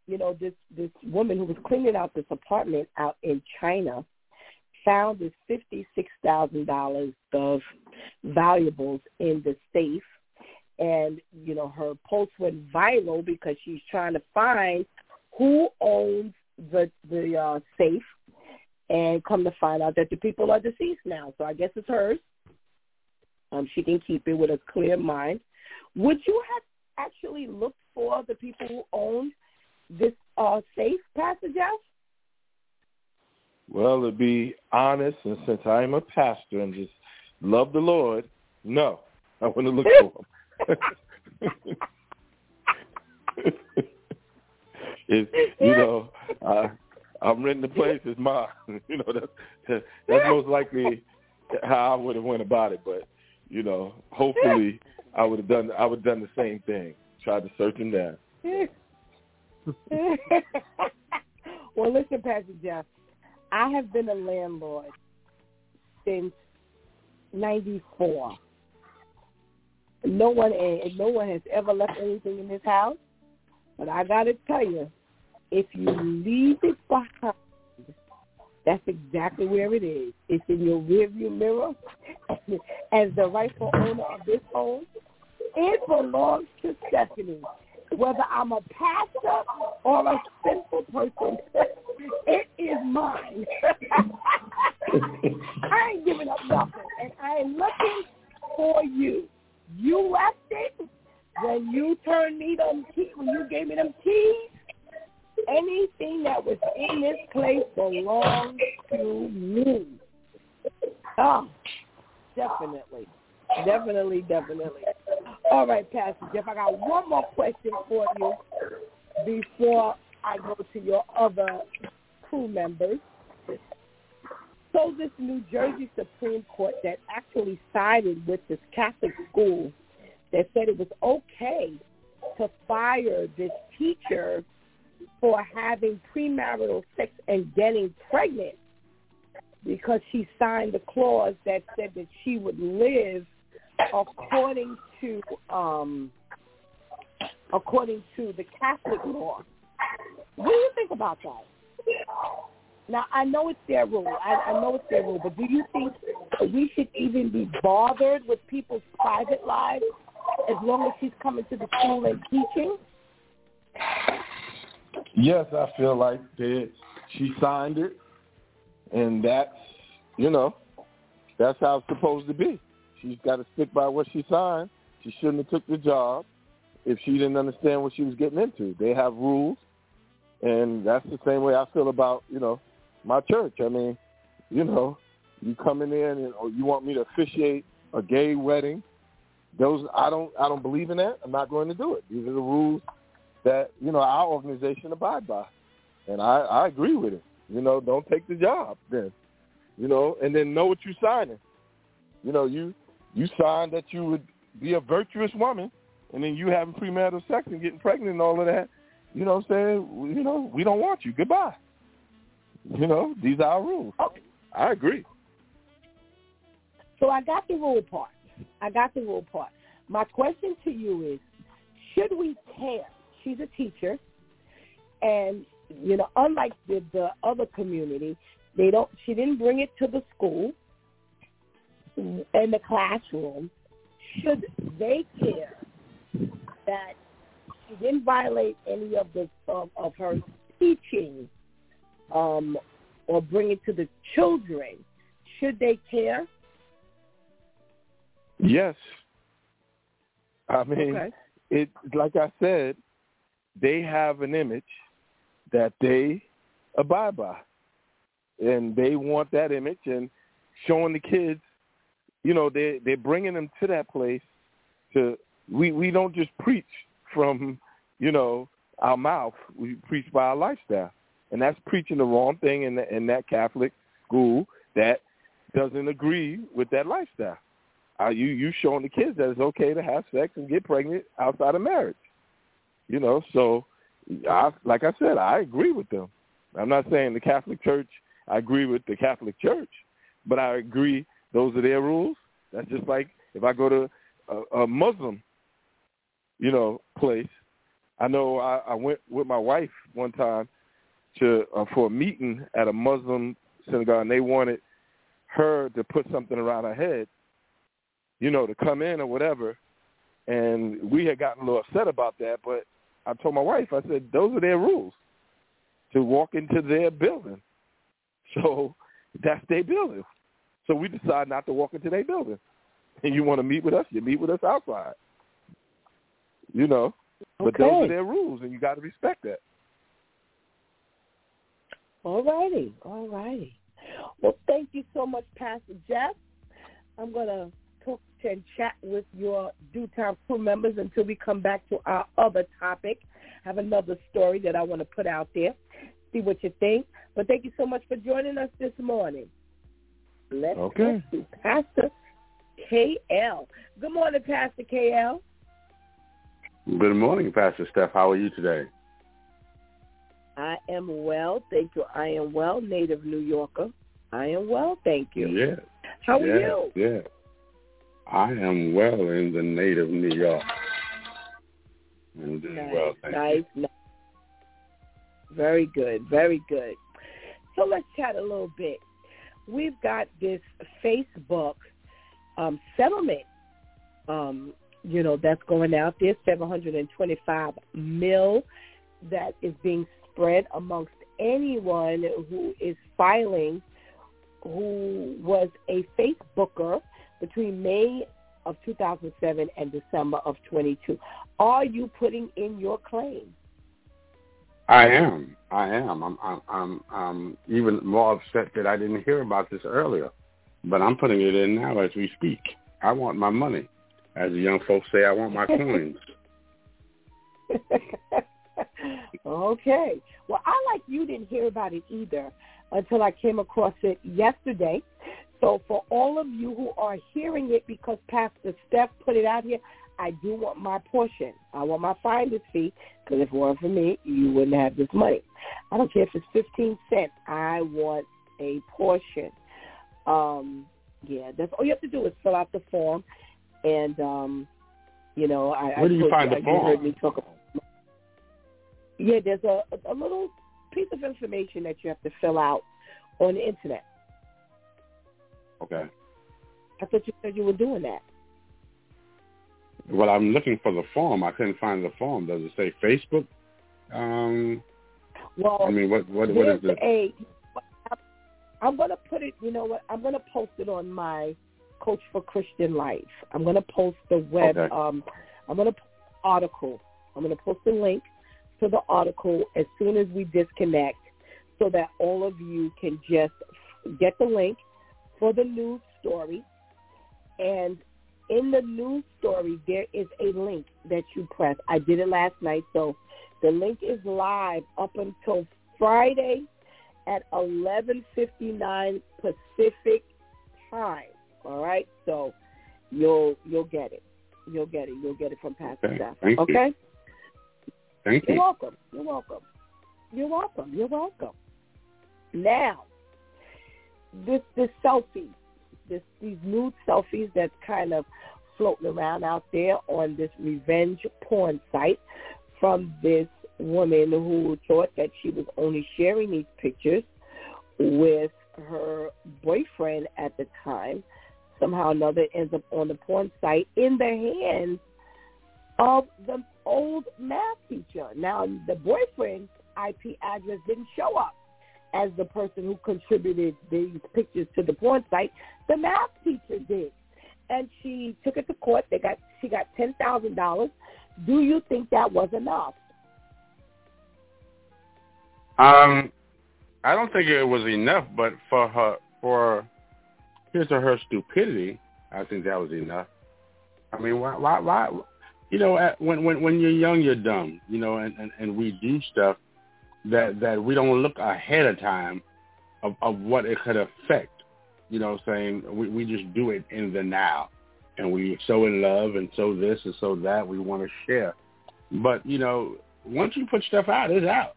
you know, this this woman who was cleaning out this apartment out in China found this $56,000 of valuables in the safe. And, you know, her post went viral because she's trying to find who owns the, the uh, safe and come to find out that the people are deceased now. So I guess it's hers. Um, she can keep it with a clear mind. Would you have actually looked for the people who owned this uh, safe, Pastor Jeff? Well, to be honest, and since I am a pastor and just love the Lord, no, I want to look for him. you know, I, I'm renting the place. It's mine. You know, that's that's most likely how I would have went about it. But you know, hopefully, I would have done I would have done the same thing. Tried to search him down. well, listen, Pastor Jeff. I have been a landlord since '94. No one, eh, no one has ever left anything in this house. But I got to tell you, if you leave it behind, that's exactly where it is. It's in your rearview mirror. As the rightful owner of this home, it belongs to Stephanie whether I'm a pastor or a simple person. it is mine. I ain't giving up nothing, and I am looking for you. You left it when you turned me them keys, when you gave me them keys. Anything that was in this place belongs to me. Oh, definitely. Definitely, definitely. All right, Pastor Jeff, I got one more question for you before I go to your other crew members. So this New Jersey Supreme Court that actually sided with this Catholic school that said it was okay to fire this teacher for having premarital sex and getting pregnant because she signed a clause that said that she would live according to um, according to the Catholic law. What do you think about that? Now I know it's their rule. I, I know it's their rule, but do you think we should even be bothered with people's private lives as long as she's coming to the school and teaching? Yes, I feel like that she signed it, and that's you know that's how it's supposed to be. She's got to stick by what she signed. She shouldn't have took the job if she didn't understand what she was getting into. They have rules, and that's the same way I feel about you know my church. I mean, you know, you coming in there and or you want me to officiate a gay wedding. Those I don't I don't believe in that. I'm not going to do it. These are the rules that you know our organization abide by, and I I agree with it. You know, don't take the job then. You know, and then know what you're signing. You know, you you signed that you would be a virtuous woman, and then you having premarital sex and getting pregnant and all of that. You know what I'm saying? You know, we don't want you. Goodbye. You know, these are our rules. Okay. I agree. So I got the rule part. I got the rule part. my question to you is, should we care? She's a teacher, and you know, unlike the, the other community, they don't. She didn't bring it to the school in the classroom. Should they care that she didn't violate any of the of, of her teaching um, or bring it to the children? Should they care? Yes. I mean, Okay. it like I said, they have an image that they abide by, and they want that image and showing the kids, you know, they they're bringing them to that place. To we we don't just preach from you know our mouth. We preach by our lifestyle, and that's preaching the wrong thing in the, in that Catholic school that doesn't agree with that lifestyle. Are you you showing the kids that it's okay to have sex and get pregnant outside of marriage? You know, so I like I said, I agree with them. I'm not saying the Catholic Church. I agree with the Catholic Church, but I agree those are their rules. That's just like if I go to a, a Muslim, you know, place. I know I, I went with my wife one time to uh, for a meeting at a Muslim synagogue, and they wanted her to put something around her head, you know, to come in or whatever. And we had gotten a little upset about that, but I told my wife, I said, those are their rules to walk into their building. So that's their building. So we decide not to walk into their building. And you want to meet with us, you meet with us outside. You know, but those are their rules, and you got to respect that. All righty, all righty. Well, thank you so much, Pastor Jeff. I'm going to talk and chat with your DEW Time crew members until we come back to our other topic. I have another story that I want to put out there. See what you think. But thank you so much for joining us this morning. Let's Okay. go to Pastor KL. Good morning, Pastor KL. Good morning, Pastor Steph. How are you today? I am well. Thank you. I am well. Native New Yorker. I am well. Thank you. Yes. How are yes, you? Yes. I am well in the native New York. I'm doing Nice, well, thank nice, nice. Very good, very good. So let's chat a little bit. We've got this Facebook um, settlement, um, you know, that's going out there, 725 mil that is being spread amongst anyone who is filing who was a Facebooker between May of 2007 and December of 22. Are you putting in your claim? I am. I am. I'm, I'm, I'm, I'm even more upset that I didn't hear about this earlier. But I'm putting it in now as we speak. I want my money. As the young folks say, I want my coins. okay. Well, I like you didn't hear about it either until I came across it yesterday. So for all of you who are hearing it because Pastor Steph put it out here, I do want my portion. I want my finder's fee because if it weren't for me, you wouldn't have this money. I don't care if it's 15 cents. I want a portion. Um, yeah, that's all you have to do is fill out the form. And, um, you know, I, Where do you find the you heard form? me talk about yeah, there's a, a little piece of information that you have to fill out on the internet. Okay. I thought you said you were doing that. Well, I'm looking for the form. I couldn't find the form. Does it say Facebook? Um, Well, I mean, what what what is it? a. I'm gonna put it. You know what? I'm gonna post it on my Coach for Christian Life. I'm gonna post the web. Okay. Um, I'm gonna article. I'm gonna post the link to the article as soon as we disconnect, so that all of you can just get the link for the news story. And in the news story, there is a link that you press. I did it last night, so the link is live up until Friday at 11:59 Pacific time. All right, so you'll you'll get it. You'll get it. You'll get it from Pastor Okay, Steph. thank you. Thank You're you. welcome. You're welcome. You're welcome. You're welcome. Now, this this selfie, this these nude selfies that's kind of floating around out there on this revenge porn site from this woman who thought that she was only sharing these pictures with her boyfriend at the time. Somehow or another ends up on the porn site in the hands of the old math teacher. Now, the boyfriend's IP address didn't show up as the person who contributed these pictures to the porn site. The math teacher did. And she took it to court. They got she got ten thousand dollars. Do you think that was enough? Um, I don't think it was enough, but for her, for his or her stupidity, I think that was enough. I mean, why, why, why? You know, when when when you're young, you're dumb. You know, and and, and we do stuff that that we don't look ahead of time of, of what it could affect. You know, saying we we just do it in the now, and we so in love and so this and so that we want to share. But you know, once you put stuff out, it's out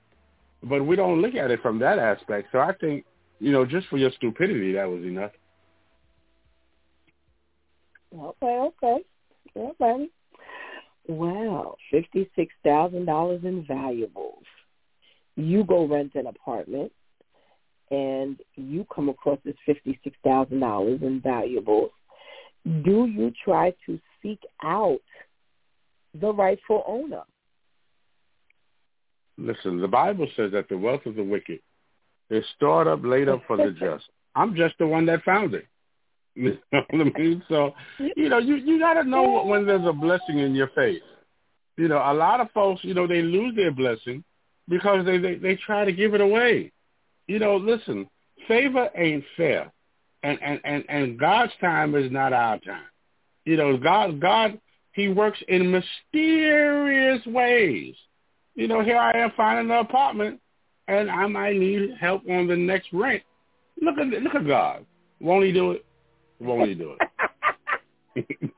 but we don't look at it from that aspect. So I think, you know, just for your stupidity, that was enough. Okay, okay, okay. Wow, fifty-six thousand dollars in valuables. You go rent an apartment, and you come across this fifty-six thousand dollars in valuables. Do you try to seek out the rightful owner? Listen, the Bible says that the wealth of the wicked is stored up, laid up for the just. I'm just the one that found it. You know what I mean? So, you know, you you got to know when there's a blessing in your face. You know, a lot of folks, you know, they lose their blessing because they they, they try to give it away. You know, listen, favor ain't fair, and and and and God's time is not our time. You know, God God He works in mysterious ways you know, here I am finding an apartment, and I might need help on the next rent. Look at look at God. Won't He do it? Won't He do it?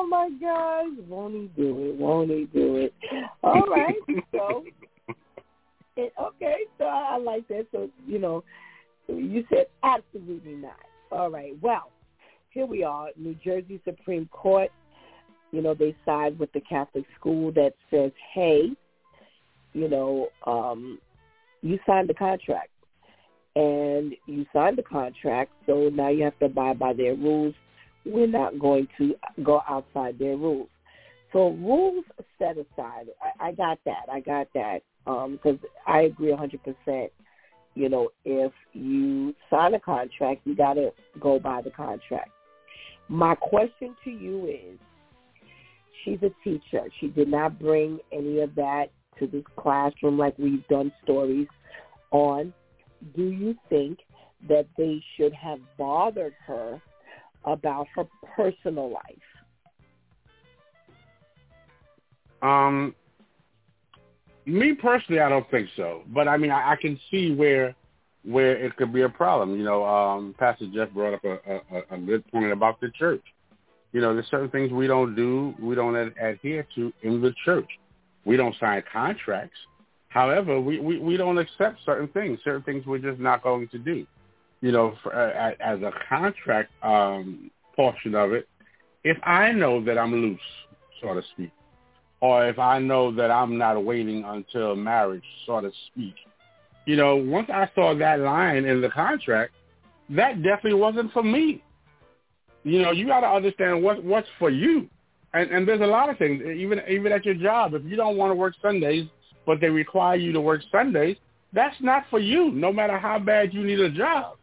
oh my gosh! Won't He do it? Won't He do it? All right. So, it, okay. So I like that. So you know, you said absolutely not. All right. Well, here we are, New Jersey Supreme Court you know, they side with the Catholic school that says, hey, you know, um, you signed the contract and you signed the contract, so now you have to abide by their rules. We're not going to go outside their rules. So rules set aside. I, I got that. I got that because um, I agree 100%. You know, if you sign a contract, you got to go by the contract. My question to you is, she's a teacher. She did not bring any of that to this classroom like we've done stories on. Do you think that they should have bothered her about her personal life? Um, me personally, I don't think so. But I mean, I, I can see where where it could be a problem. You know, um, Pastor Jeff brought up a, a, a good point about the church. You know, there's certain things we don't do, we don't ad- adhere to in the church. We don't sign contracts. However, we, we, we don't accept certain things. Certain things we're just not going to do. You know, for, uh, as a contract um, portion of it, if I know that I'm loose, so to speak, or if I know that I'm not waiting until marriage, so to speak, you know, once I saw that line in the contract, that definitely wasn't for me. You know, you got to understand what what's for you. And and there's a lot of things, even even at your job. If you don't want to work Sundays, but they require you to work Sundays, that's not for you. No matter how bad you need a job.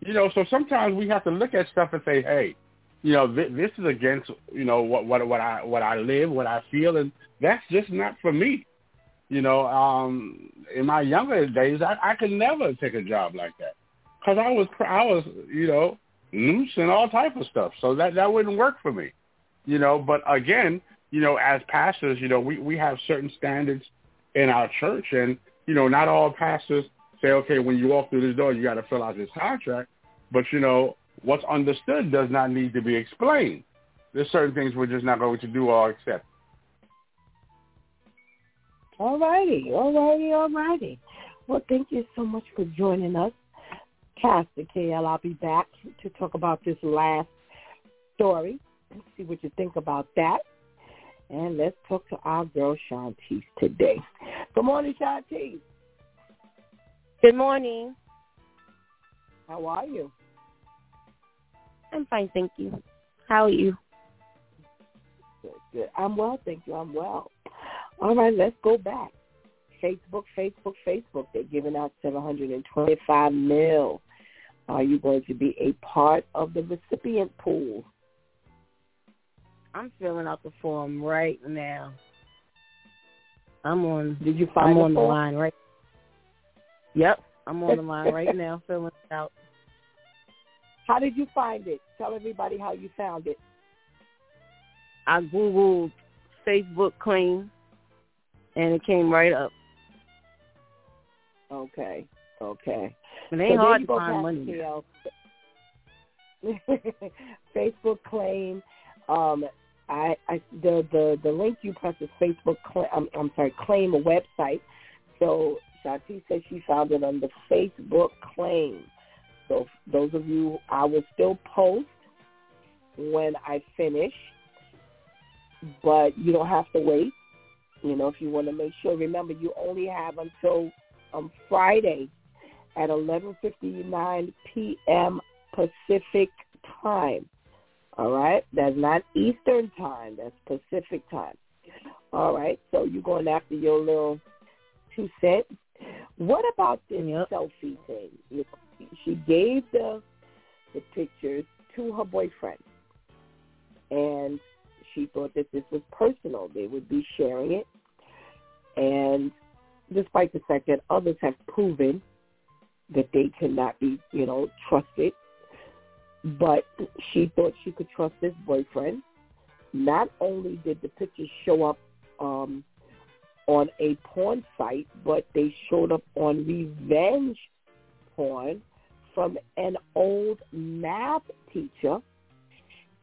You know, so sometimes we have to look at stuff and say, hey, you know, th- this is against you know what what what I what I live, what I feel, and that's just not for me. You know, um, in my younger days, I, I could never take a job like that because I was I was you know loose and all type of stuff. So that that wouldn't work for me, you know. But again, you know, as pastors, you know, we we have certain standards in our church, and you know, not all pastors say, okay, when you walk through this door, you got to fill out this contract. But you know, what's understood does not need to be explained. There's certain things we're just not going to do or accept. All righty, all righty, all righty. Well, thank you so much for joining us Pastor KL. I'll be back to talk about this last story and see what you think about that. And let's talk to our girl Shantice today. Good morning, Shantice. Good morning. How are you? I'm fine, thank you. How are you? Good, good. I'm well, thank you. I'm well. All right, let's go back. Facebook, Facebook, Facebook. They're giving out 725 mil. Are you going to be a part of the recipient pool? I'm filling out the form right now. I'm on. Did you find I'm the on form? the line right. Yep, I'm on the line right now filling it out. How did you find it? Tell everybody how you found it. I googled Facebook claim, and it came right up. Okay, okay. It ain't So hard to find money. Facebook claim. Um, I, I the the the link you press is Facebook. Claim, I'm, I'm sorry, claim a website. So Shantice said she found it on the Facebook claim. So those of you, I will still post when I finish, but you don't have to wait. You know, if you want to make sure, remember you only have until um, Friday at 11:59 p.m. Pacific time. All right, that's not Eastern time. That's Pacific time. All right, so you're going after your little two cents. What about this Yep. selfie thing? She gave the the pictures to her boyfriend, and she thought that this was personal. They would be sharing it, and despite the fact that others have proven that they cannot be, you know, trusted, but she thought she could trust this boyfriend. Not only did the pictures show up um, on a porn site, but they showed up on revenge porn from an old math teacher.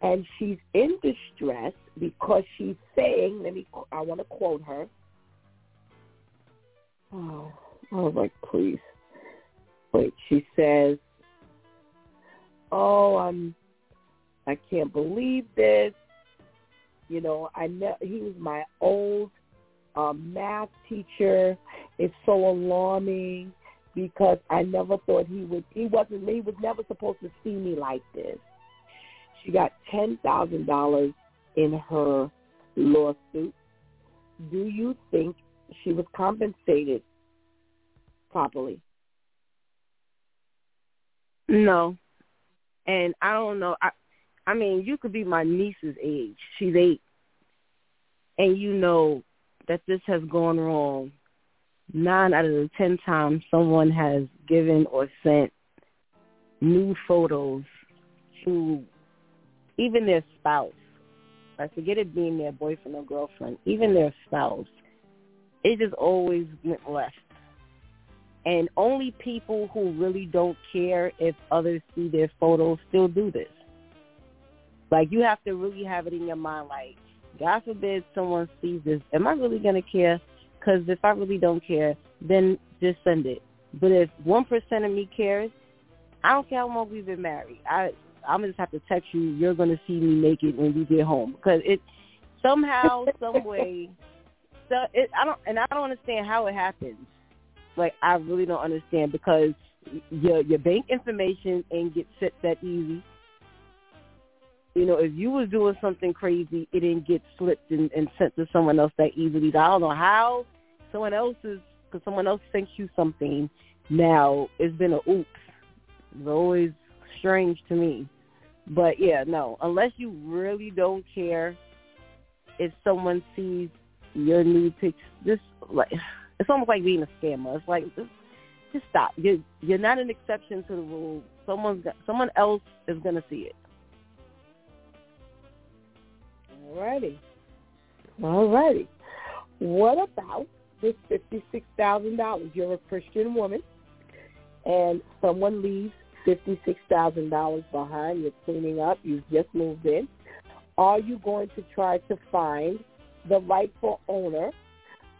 And she's in distress because she's saying, let me, I want to quote her. Oh, I was like, please. Wait, she says, oh, I'm, I can't believe this. You know, I know he was my old um, math teacher. It's so alarming because I never thought he would. He wasn't. He was never supposed to see me like this. She got ten thousand dollars in her lawsuit. Do you think she was compensated properly? No, and I don't know. I, I mean, you could be my niece's age. She's eight, and you know that this has gone wrong. Nine out of the ten times someone has given or sent new photos to even their spouse. I forget it being their boyfriend or girlfriend, even their spouse. It just always went left. And only people who really don't care if others see their photos still do this. Like you have to really have it in your mind, like, God forbid someone sees this. Am I really going to care? Because if I really don't care, then just send it. But if 1% of me cares, I don't care how long we've been married. I, I'm going to just have to text you, you're going to see me naked when we get home. Because it somehow, some way, so it, I don't, and I don't understand how it happens. Like I really don't understand because your your bank information ain't get set that easy. You know, if you was doing something crazy, it didn't get slipped and, and sent to someone else that easily. I don't know how someone else is because someone else sent you something. Now it's been a oops. It's always strange to me. But yeah, no, unless you really don't care if someone sees your nude pics, just like it's almost like being a scammer. It's like just, just stop. You're you're not an exception to the rule. Someone's got, someone else is gonna see it. Alrighty. Alrighty. What about this fifty-six thousand dollars? You're a Christian woman, and someone leaves fifty-six thousand dollars behind. You're cleaning up. You've just moved in. Are you going to try to find the rightful owner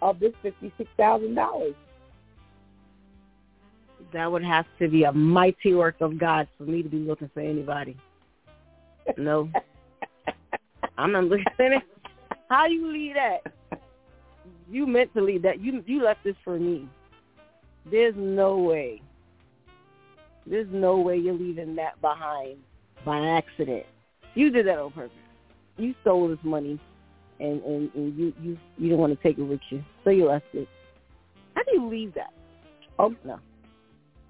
of this fifty-six thousand dollars? That would have to be a mighty work of God for me to be looking for anybody. No. I'm not it. How you leave that? You meant to leave that. You you left this for me. There's no way. There's no way you're leaving that behind by accident. You did that on purpose. You stole this money, and and, and you you you don't want to take it with you, so you left it. How do you leave that? Oh no.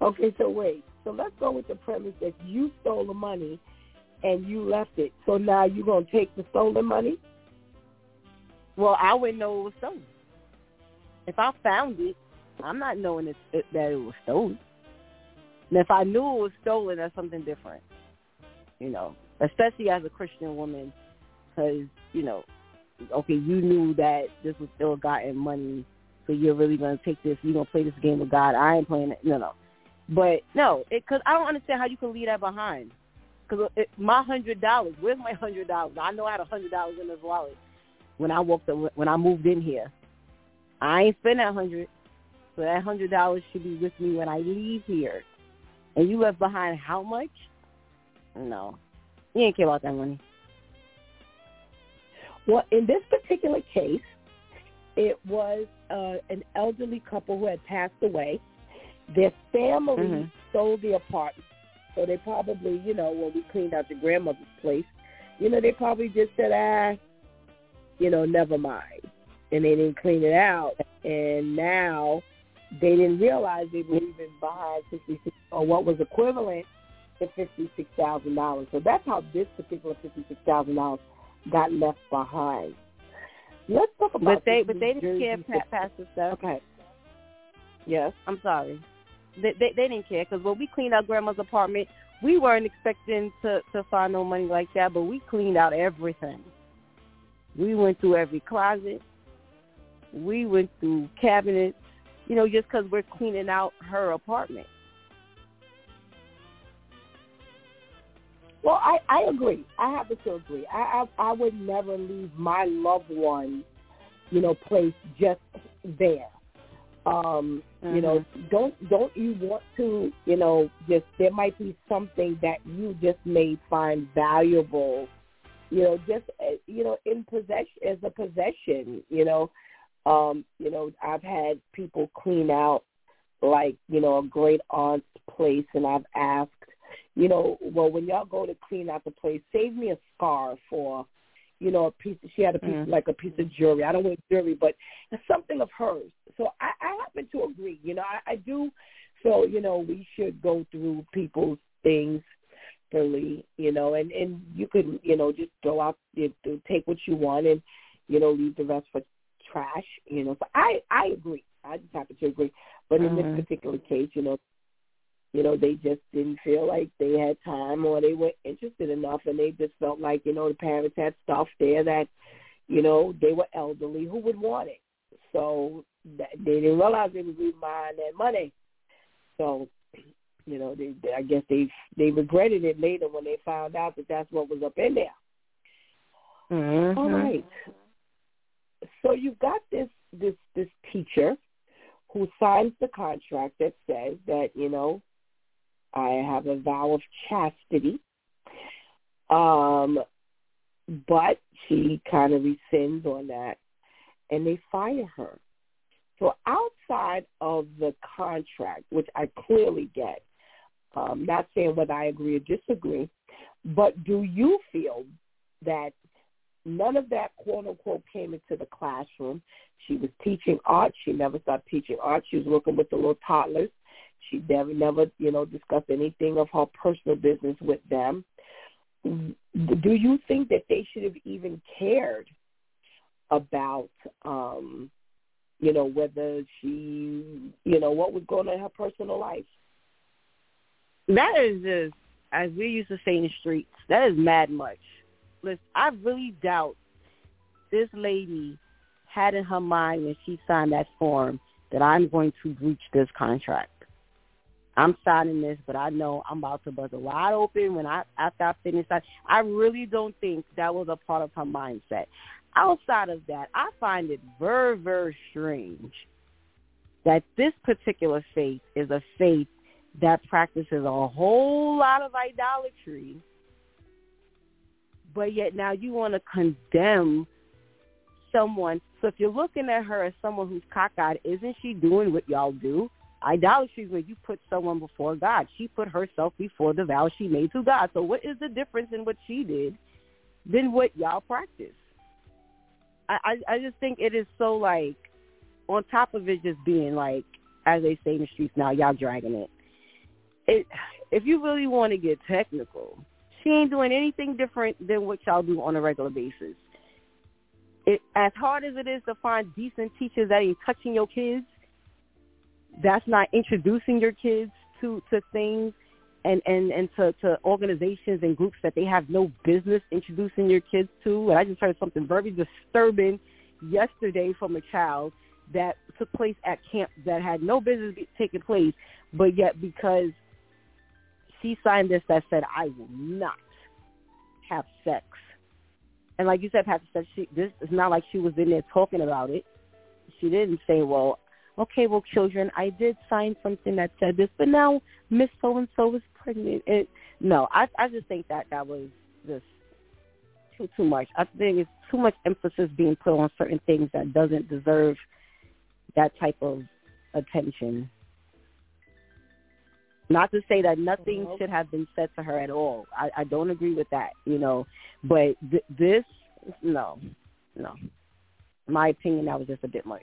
Okay, so wait. So let's go with the premise that you stole the money and you left it. So now you're gonna take the stolen money? Well, I wouldn't know it was stolen. If I found it, I'm not knowing it, it, that it was stolen. And if I knew it was stolen, that's something different. You know, especially as a Christian woman, because you know, okay, you knew that this was still gotten money, so you're really gonna take this. You're gonna play this game with God. I ain't playing it. No, no. But no, because I don't understand how you can leave that behind. Because my hundred dollars, where's my hundred dollars? I know I had a hundred dollars in this wallet when I walked when I moved in here. I ain't spent that hundred, so that hundred dollars should be with me when I leave here. And you left behind how much? No, you ain't care about that money. Well, in this particular case, it was uh, an elderly couple who had passed away. Their family Mhm. sold the apartment, so they probably, you know, when we cleaned out your grandmother's place, you know, they probably just said, ah, you know, never mind, and they didn't clean it out, and now they didn't realize they were leaving behind sixty six or what was equivalent to fifty six thousand dollars. So that's how this particular fifty six thousand dollars got left behind. Let's talk about But they, but they didn't care Jersey pa- past the stuff. Okay. Yes. I'm sorry. They they, they didn't care because when we cleaned out grandma's apartment, we weren't expecting to to find no money like that, but we cleaned out everything. We went through every closet. We went through cabinets. You know, just because we're cleaning out her apartment. Well, I I agree. I happen to agree. I I, I would never leave my loved one, you know, place just there. Um, you know, don't don't you want to, you know, just there might be something that you just may find valuable, you know, just uh, you know, in possession as a possession, you know. Um, you know, I've had people clean out like, you know, a great aunt's place and I've asked you know, well, when y'all go to clean out the place, save me a scarf or, you know, a piece. She had a piece Mm. like a piece of jewelry. I don't wear jewelry, but it's something of hers. So I, I happen to agree. You know, I, I do. So you know, we should go through people's things thoroughly. You know, and and you could, you know, just go out, you take what you want, and you know, leave the rest for trash. You know, so I I agree. I just happen to agree. But in Mhm. this particular case, you know, you know, they just didn't feel like they had time or they weren't interested enough and they just felt like, you know, the parents had stuff there that, you know, they were elderly who would want it. So that, they didn't realize they would be buying that money. So, you know, they, they I guess they they regretted it later when they found out that that's what was up in there. Mm-hmm. All right. So you've got this this this teacher who signs the contract that says that you know I have a vow of chastity, um, but she kind of rescinds on that, and they fire her. So outside of the contract, which I clearly get, um, not saying whether I agree or disagree, but do you feel that none of that quote unquote came into the classroom. She was teaching art. She never stopped teaching art. She was working with the little toddlers. She never, never, you know, discussed anything of her personal business with them. Do you think that they should have even cared about, um, you know, whether she, you know, what was going on in her personal life? That is just, as we used to say in the streets, that is mad much. Listen, I really doubt this lady had in her mind when she signed that form that I'm going to breach this contract. I'm signing this, but I know I'm about to buzz it wide open when I after I finish that. I really don't think that was a part of her mindset. Outside of that, I find it very, very strange that this particular faith is a faith that practices a whole lot of idolatry, but yet now you want to condemn someone. So if you're looking at her as someone who's cockeyed, isn't she doing what y'all do? Idolatry is when you put someone before God. She put herself before the vow she made to God. So what is the difference in what she did than what y'all practice? I, I, I just think it is so like on top of it just being like, as they say in the streets now, y'all dragging it. It if you really want to get technical, she ain't doing anything different than what y'all do on a regular basis. It as hard as it is to find decent teachers that ain't touching your kids, that's not introducing your kids to to things and and and to to organizations and groups that they have no business introducing your kids to. And I just heard something very disturbing yesterday from a child that took place at camp that had no business taking place, but yet because she signed this that said, "I will not have sex," and like you said, Pastor said, she this is not like she was in there talking about it. She didn't say, "Well, okay, well, children, I did sign something that said this, but now Miss So and So is pregnant." It no, I I just think that that was just too too much. I think it's too much emphasis being put on certain things that doesn't deserve that type of attention. Not to say that nothing should have been said to her at all. I, I don't agree with that, you know. But th- this, no, no. In my opinion, that was just a bit much.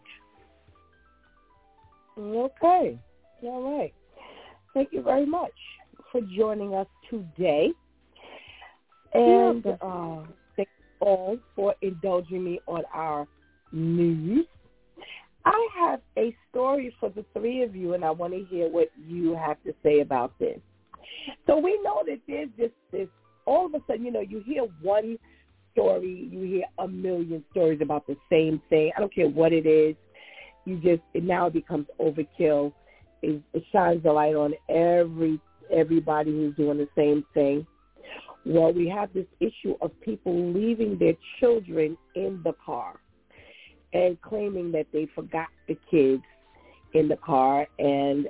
Okay. All right. Thank you very much for joining us today. And uh, thank you all for indulging me on our news. I have a story for the three of you, and I want to hear what you have to say about this. So we know that there's this, this all of a sudden, you know, you hear one story, you hear a million stories about the same thing. I don't care what it is. You just it now becomes overkill. It, it shines a light on every everybody who's doing the same thing. Well, we have this issue of people leaving their children in the car and claiming that they forgot the kids in the car. And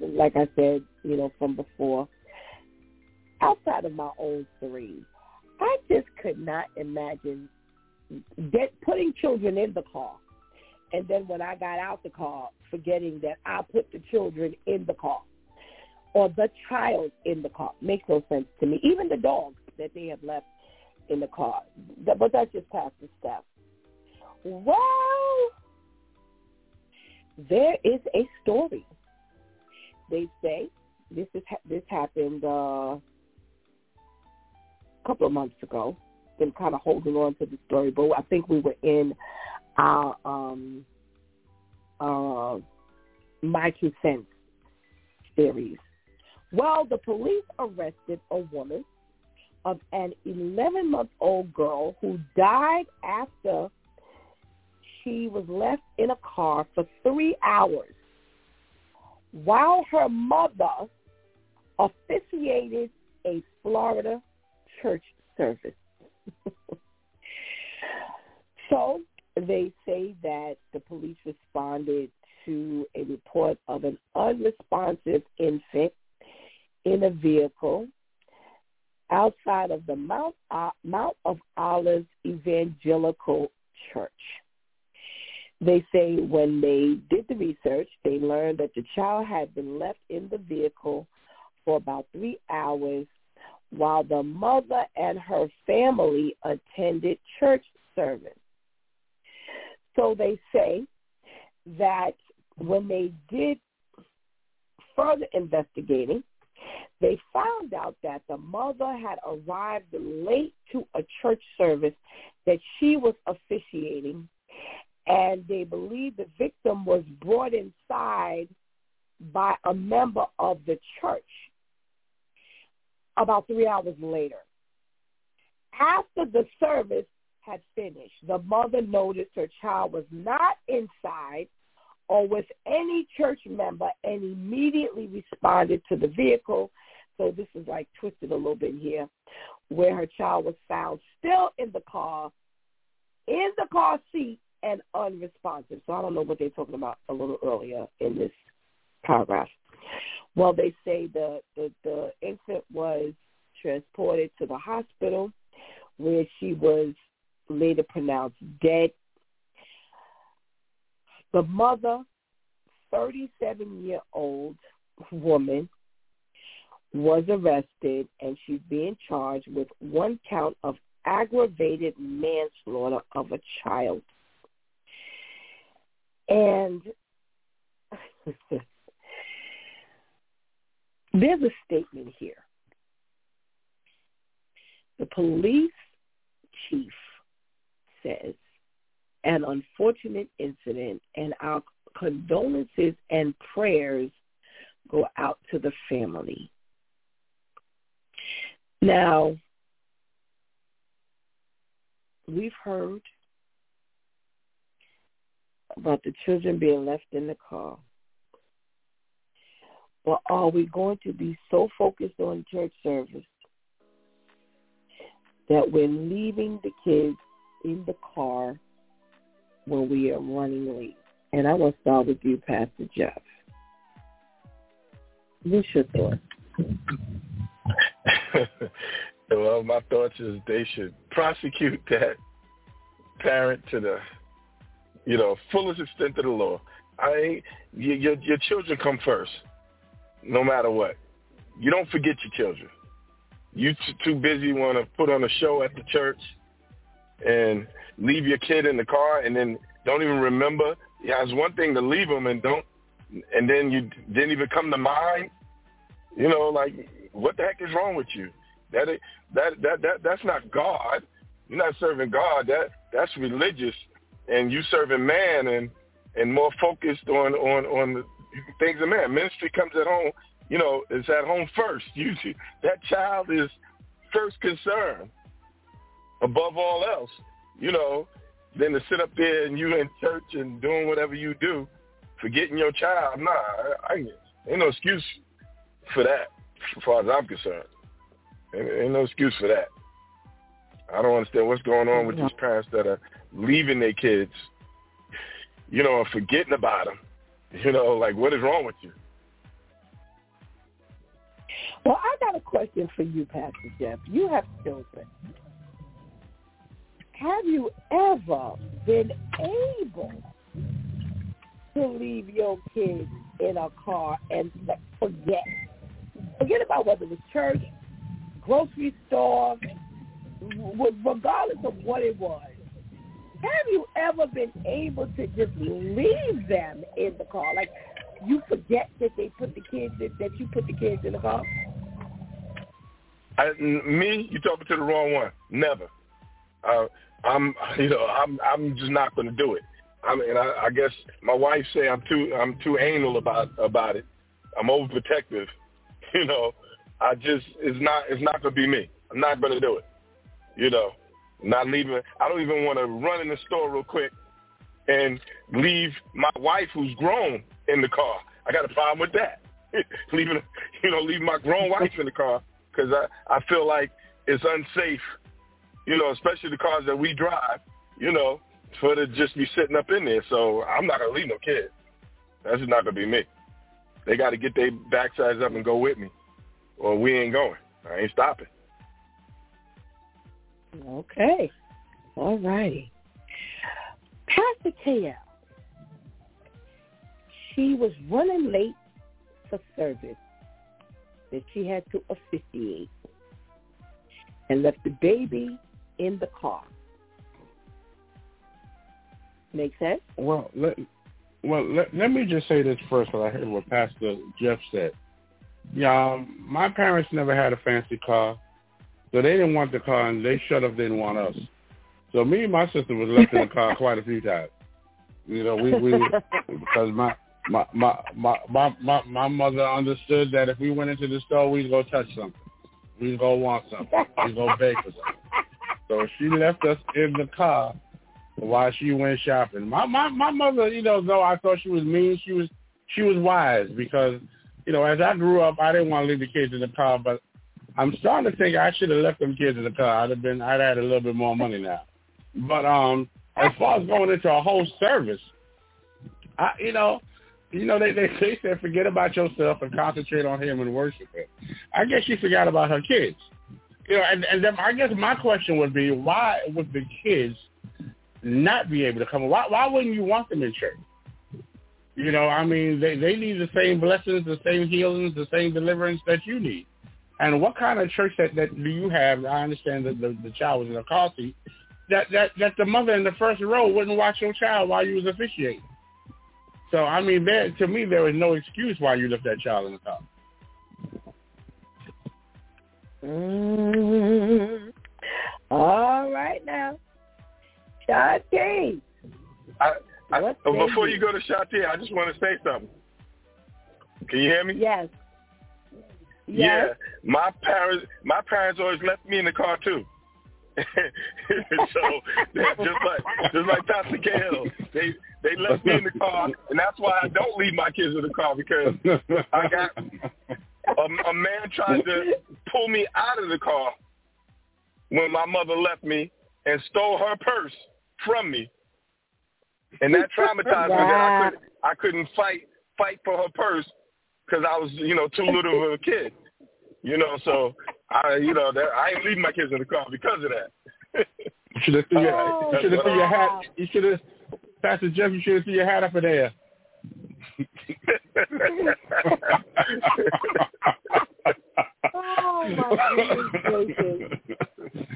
like I said, you know, from before, outside of my own three, I just could not imagine get, putting children in the car. And then when I got out the car, forgetting that I put the children in the car or the child in the car. Makes no sense to me. Even the dogs that they have left in the car. But that's just past the step. Well, there is a story. They say this is this happened uh, a couple of months ago. Been kind of holding on to the story, but I think we were in our um, uh, my two cents series. Well, the police arrested a woman of an 11-month-old girl who died after she was left in a car for three hours while her mother officiated a Florida church service. so they say that the police responded to a report of an unresponsive infant in a vehicle outside of the Mount, uh, Mount of Olives Evangelical Church. They say when they did the research, they learned that the child had been left in the vehicle for about three hours while the mother and her family attended church service. So they say that when they did further investigating, they found out that the mother had arrived late to a church service that she was officiating and they believe the victim was brought inside by a member of the church about three hours later. After the service had finished, the mother noticed her child was not inside or with any church member and immediately responded to the vehicle. So this is like twisted a little bit here, where her child was found still in the car, in the car seat, and unresponsive. So I don't know what they're talking about a little earlier in this paragraph. Well, they say the, the the infant was transported to the hospital where she was later pronounced dead. The mother, 37-year-old woman, was arrested and she's being charged with one count of aggravated manslaughter of a child. And there's a statement here. The police chief says an unfortunate incident and our condolences and prayers go out to the family. Now, we've heard about the children being left in the car. But are we going to be so focused on church service that we're leaving the kids in the car when we are running late? And I want to start with you, Pastor Jeff. What's your thoughts? well, my thoughts is they should prosecute that parent to the, you know, fullest extent of the law. I, your, your, your children come first, no matter what. You don't forget your children. You t- too busy want to put on a show at the church and leave your kid in the car and then don't even remember. Yeah, it's one thing to leave them and don't, and then you didn't even come to mind. You know, like what the heck is wrong with you? That that that that that's not God. You're not serving God. That that's religious, and you serving man and and more focused on on on the things of man. Ministry comes at home. You know, it's at home first. You that child is first concern above all else. You know, than to sit up there and you in church and doing whatever you do, forgetting your child. Nah, I, I ain't no excuse for that as far as I'm concerned. Ain't, ain't no excuse for that. I don't understand what's going on with these parents that are leaving their kids, you know, and forgetting about them. You know, like what is wrong with you? Well, I got a question for you, Pastor Jeff. You have children. Have you ever been able to leave your kids in a car and forget Forget about whether it was church, grocery store, regardless of what it was. Have you ever been able to just leave them in the car? Like you forget that they put the kids in, that you put the kids in the car? I, me, you talking to the wrong one. Never. Uh, I'm, you know, I'm, I'm just not going to do it. I mean, I, I guess my wife say I'm too, I'm too anal about about it. I'm overprotective, you know, I just it's not it's not gonna be me. I'm not gonna do it. You know, not leaving. I don't even want to run in the store real quick and leave my wife who's grown in the car. I got a problem with that. leaving, you know, leaving my grown wife in the car because I I feel like it's unsafe. You know, especially the cars that we drive. You know, for to just be sitting up in there. So I'm not gonna leave no kids. That's just not gonna be me. They got to get their backsides up and go with me, or we ain't going. I ain't stopping. Okay. All righty. Pastor KL, she was running late for service that she had to officiate and left the baby in the car. Make sense? Well, let, well, let, let me just say this first, because I heard what Pastor Jeff said. Yeah, my parents never had a fancy car, so they didn't want the car, and they shut up didn't want us. So me and my sister was left in the car quite a few times. You know, we we because my my my my my my, mother understood that if we went into the store, we'd go touch something, we'd go want something, we'd go bake for something. So she left us in the car while she went shopping. My my my mother, you know, though I thought she was mean, she was she was wise because, you know, as I grew up, I didn't want to leave the kids in the car, but I'm starting to think I should have left them kids in the car. I'd have been I'd had a little bit more money now. But um as far as going into a whole service, I you know, You know, they they said forget about yourself and concentrate on Him and worship Him. I guess she forgot about her kids. You know, and and then I guess my question would be, why would the kids not be able to come? Why why wouldn't you want them in church? You know, I mean, they they need the same blessings, the same healings, the same deliverance that you need. And what kind of church that that do you have? I understand that the, the child was in a car seat. That that that the mother in the first row wouldn't watch your child while you was officiating. So I mean, there to me there is no excuse why you left that child in the car. Mm. All right now, Shantice. I, I, before you? go to Shantice, I just want to say something. Can you hear me? Yes. yes. Yeah, my parents, my parents always left me in the car too. so just like just like Pastor Cahill, they they left me in the car, and that's why I don't leave my kids in the car because I got a, a man tried to pull me out of the car when my mother left me and stole her purse from me, and that traumatized me that I couldn't I couldn't fight fight for her purse because I was you know too little of a kid. You know, so I, you know, that I ain't leaving my kids in the car because of that. You should have threw your, Oh, you should have threw your hat. Oh, you should have, Pastor Jeff. You should have threw your hat up in there. Oh my goodness!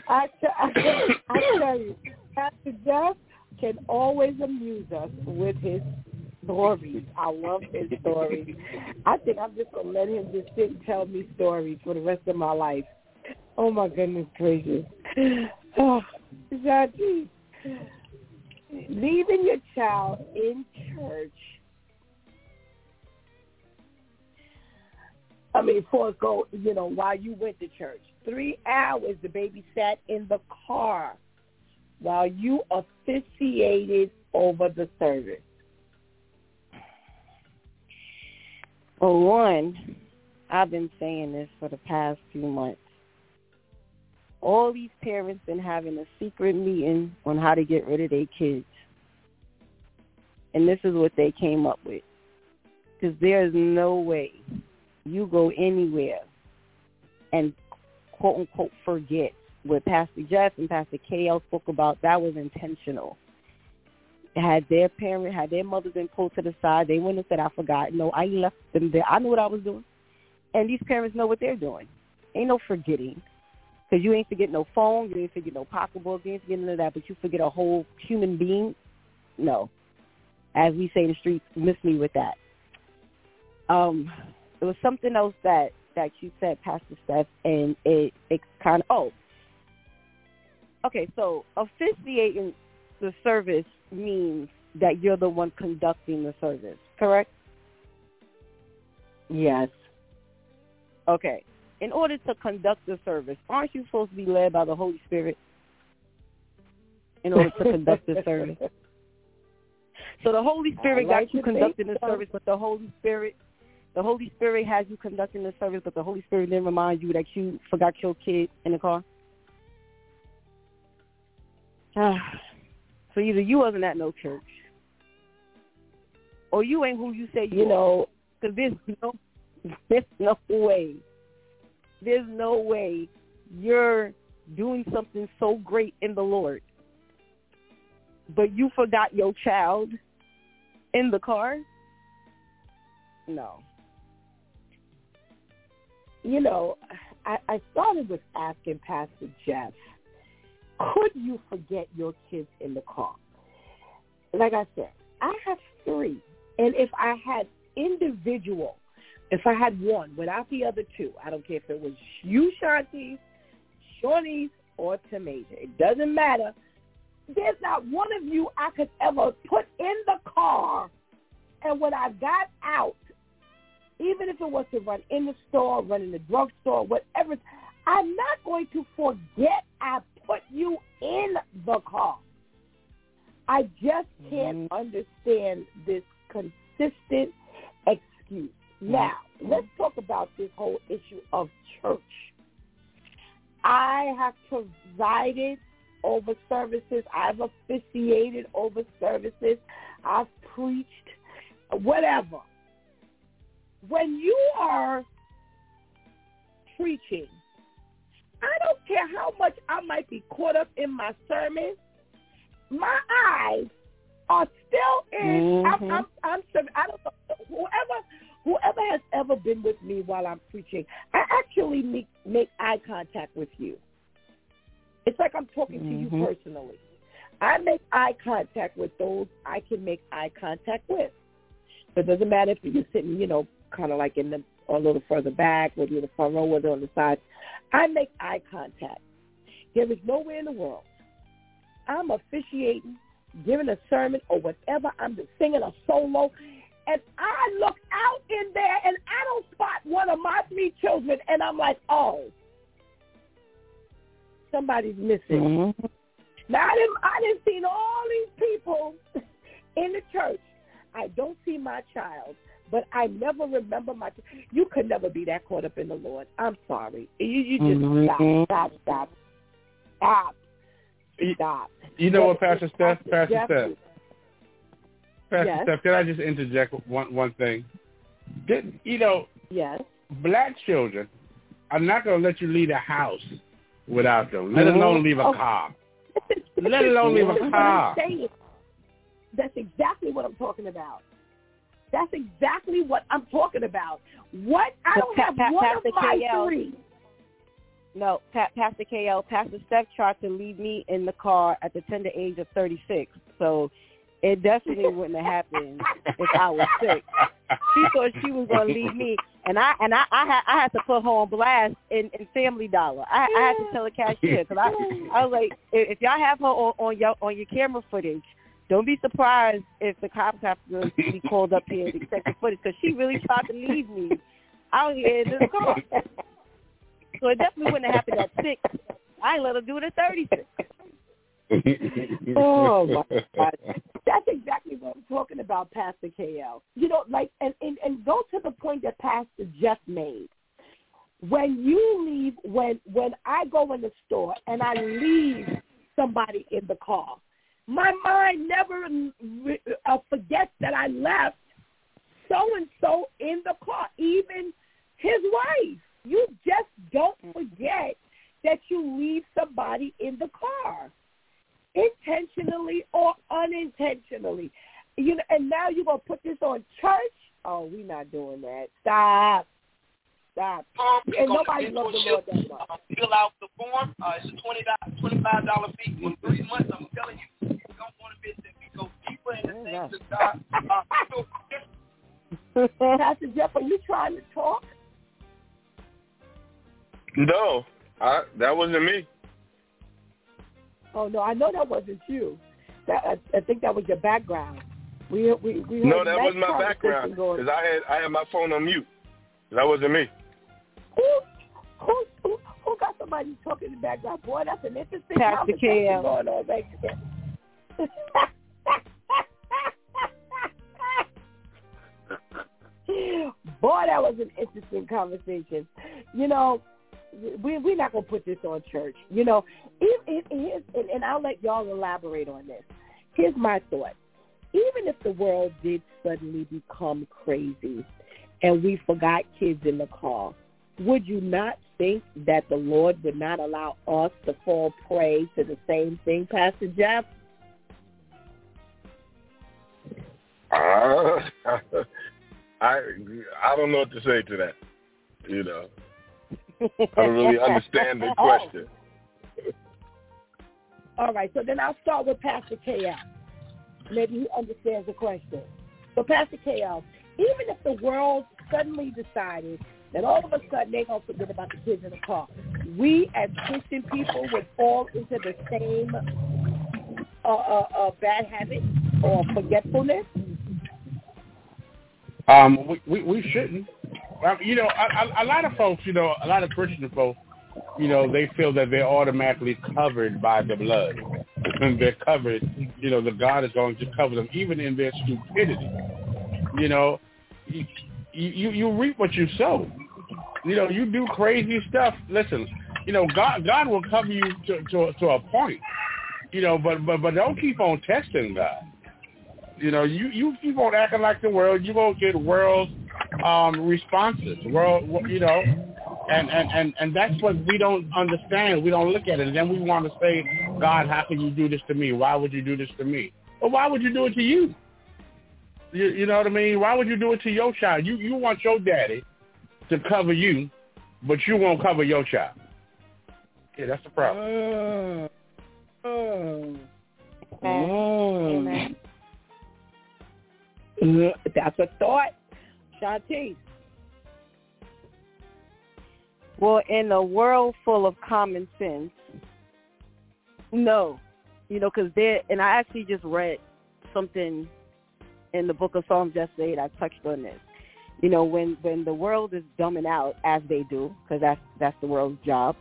I, I, tell you, Pastor Jeff can always amuse us with his stories. I love his stories. I think I'm just gonna let him just sit and tell me stories for the rest of my life. Oh my goodness gracious! Oh, Jackie, leaving your child in church. I mean, for go, you know, while you went to church, three hours the baby sat in the car while you officiated over the service. For one, I've been saying this for the past few months. All these parents been having a secret meeting on how to get rid of their kids. And this is what they came up with. Because there's no way you go anywhere and quote unquote forget what Pastor Jeff and Pastor KL spoke about. That was intentional. Had their parent, had their mother been pulled to the side, they wouldn't have said, I forgot. No, I left them there. I knew what I was doing. And these parents know what they're doing. Ain't no forgetting. Because you ain't forget no phone, you ain't forget no pocketbook, you ain't forget none of that, but you forget a whole human being. No. As we say in the streets, miss me with that. Um, it was something else that that you said, Pastor Steph, and it it kind of oh, okay. So officiating the service means that you're the one conducting the service, correct? Yes. Okay. In order to conduct the service, aren't you supposed to be led by the Holy Spirit? In order to conduct the service. So the Holy Spirit like got you conducting the service, but the Holy Spirit, the Holy Spirit has you conducting the service, but the Holy Spirit didn't remind you that you forgot your kid in the car. Ah. so either you wasn't at no church, or you ain't who you say you, You are. know, Because there's no, there's no way, there's no way you're doing something so great in the Lord, but you forgot your child in the car. No. You know, I, I started with asking Pastor Jeff, could you forget your kids in the car? Like I said, I have three. And if I had individual, if I had one without the other two, I don't care if it was you, Shantice, Shawnee's, or Tamaja. It doesn't matter. There's not one of you I could ever put in the car and when I got out, even if it was to run in the store, run in the drugstore, whatever, I'm not going to forget I put you in the car. I just mm-hmm. can't understand this consistent excuse. Mm-hmm. Now, let's talk about this whole issue of church. I have presided over services. I've officiated over services. I've preached whatever. When you are preaching, I don't care how much I might be caught up in my sermon. My eyes are still in. Mm-hmm. I'm, I'm, I'm, I don't know whoever whoever has ever been with me while I'm preaching. I actually make make eye contact with you. It's like I'm talking mm-hmm. to you personally. I make eye contact with those I can make eye contact with. So it doesn't matter if you're sitting, you know, kind of like in the a little further back, whether you're in the front row, whether on the side. I make eye contact. There is nowhere in the world I'm officiating, giving a sermon or whatever. I'm just singing a solo, and I look out in there and I don't spot one of my three children, and I'm like, oh, somebody's missing. Mm-hmm. Now I didn't, I didn't see all these people in the church. I don't see my child, but I never remember my. You could never be that caught up in the Lord. I'm sorry. You, you just Mhm. stop, stop, stop, stop, You- stop. You know what, Jeff- Pastor Steph? Pastor Jeff- Steph. Pastor Yes. Steph, can I just interject one one thing? Did, you know, Yes. black children I'm not going to let you leave a house without them, let alone leave a Oh. car. Let alone leave a this is what car. That's exactly what I'm talking about. That's exactly what I'm talking about. What I don't Pa- have Pa- one Pastor of my KL. three. No, Pa- Pastor KL, Pastor Steph tried to leave me in the car at the tender age of 36. So it definitely wouldn't have happened if I was sick. She thought she was going to leave me, and I and I I had I had to put her on blast in, in Family Dollar. I, I had to tell the cashier because I I was like, if, if y'all have her on, on your on your camera footage, don't be surprised if the cops have to be called up here to check the footage because she really tried to leave me out here in this car. So it definitely wouldn't have happened at six. I ain't let her do it at thirty six. Oh, my God. That's exactly what I'm talking about, Pastor KL. You know, like, and, and, and go to the point that Pastor Jeff made. When you leave, when when I go in the store and I leave somebody in the car, my mind never uh, forgets that I left so and so in the car, even his wife. You just don't forget that you leave somebody in the car intentionally or unintentionally. You know, and now you're gonna put this on church? Oh, we're not doing that. Stop. Stop. Um, And you're gonna nobody get loves the your Lord that ship, much. uh, Fill out the form. Uh, it's a twenty twenty five dollar fee for three months. I'm telling you, you don't want to miss it. We go deeper in the Yeah. things of God. Uh, so just Pastor Jeff, are you trying to talk? No, I, that wasn't me. Oh no, I know that wasn't you. That I, I think that was your background. We we we No, heard that nice was my conversation background Going. because I had I had my phone on mute. That wasn't me. Somebody talking in the background? Boy, that's an interesting Pastor conversation KL. going on back there. Boy, that was an interesting conversation. You know, we we're not gonna put this on church. You know, if, it, here's, and, and I'll let y'all elaborate on this. Here's my thought: even if the world did suddenly become crazy, and we forgot kids in the car, would you not think that the Lord would not allow us to fall prey to the same thing, Pastor Jeff? Uh, I I don't know what to say to that. You know, I don't really understand the question. All right, so then I'll start with Pastor KL. Maybe he understands the question. So Pastor KL, even if the world suddenly decided that all of a sudden they're going to forget about the kids in the car, we as Christian people would fall into the same uh, uh, uh, bad habit or forgetfulness. Um, we, we we shouldn't. Um, you know, a, a, a lot of folks, you know, a lot of Christian folks, you know, they feel that they're automatically covered by the blood, they're covered. You know, that God is going to cover them, even in their stupidity. You know, you you, reap what you sow. You know, you do crazy stuff. Listen, you know, God God will cover you to to, to a point. You know, but but but don't keep on testing God. You know, you you keep on acting like the world, you won't get world um, responses. World, you know, and, and and and that's what we don't understand. We don't look at it, and then we want to say, God, how can you do this to me? Why would you do this to me? Well, why would you do it to you? You, you know what I mean? Why would you do it to your child? You you want your daddy to cover you, but you won't cover your child. Yeah, that's the problem. Mm. Mm. Amen. Mm. That's a thought, Shantice. Well, in a world full of common sense, no, you know, because there, and I actually just read something in the book of Psalms yesterday, I touched on this. You know, when when the world is dumbing out as they do, because that's that's the world's job,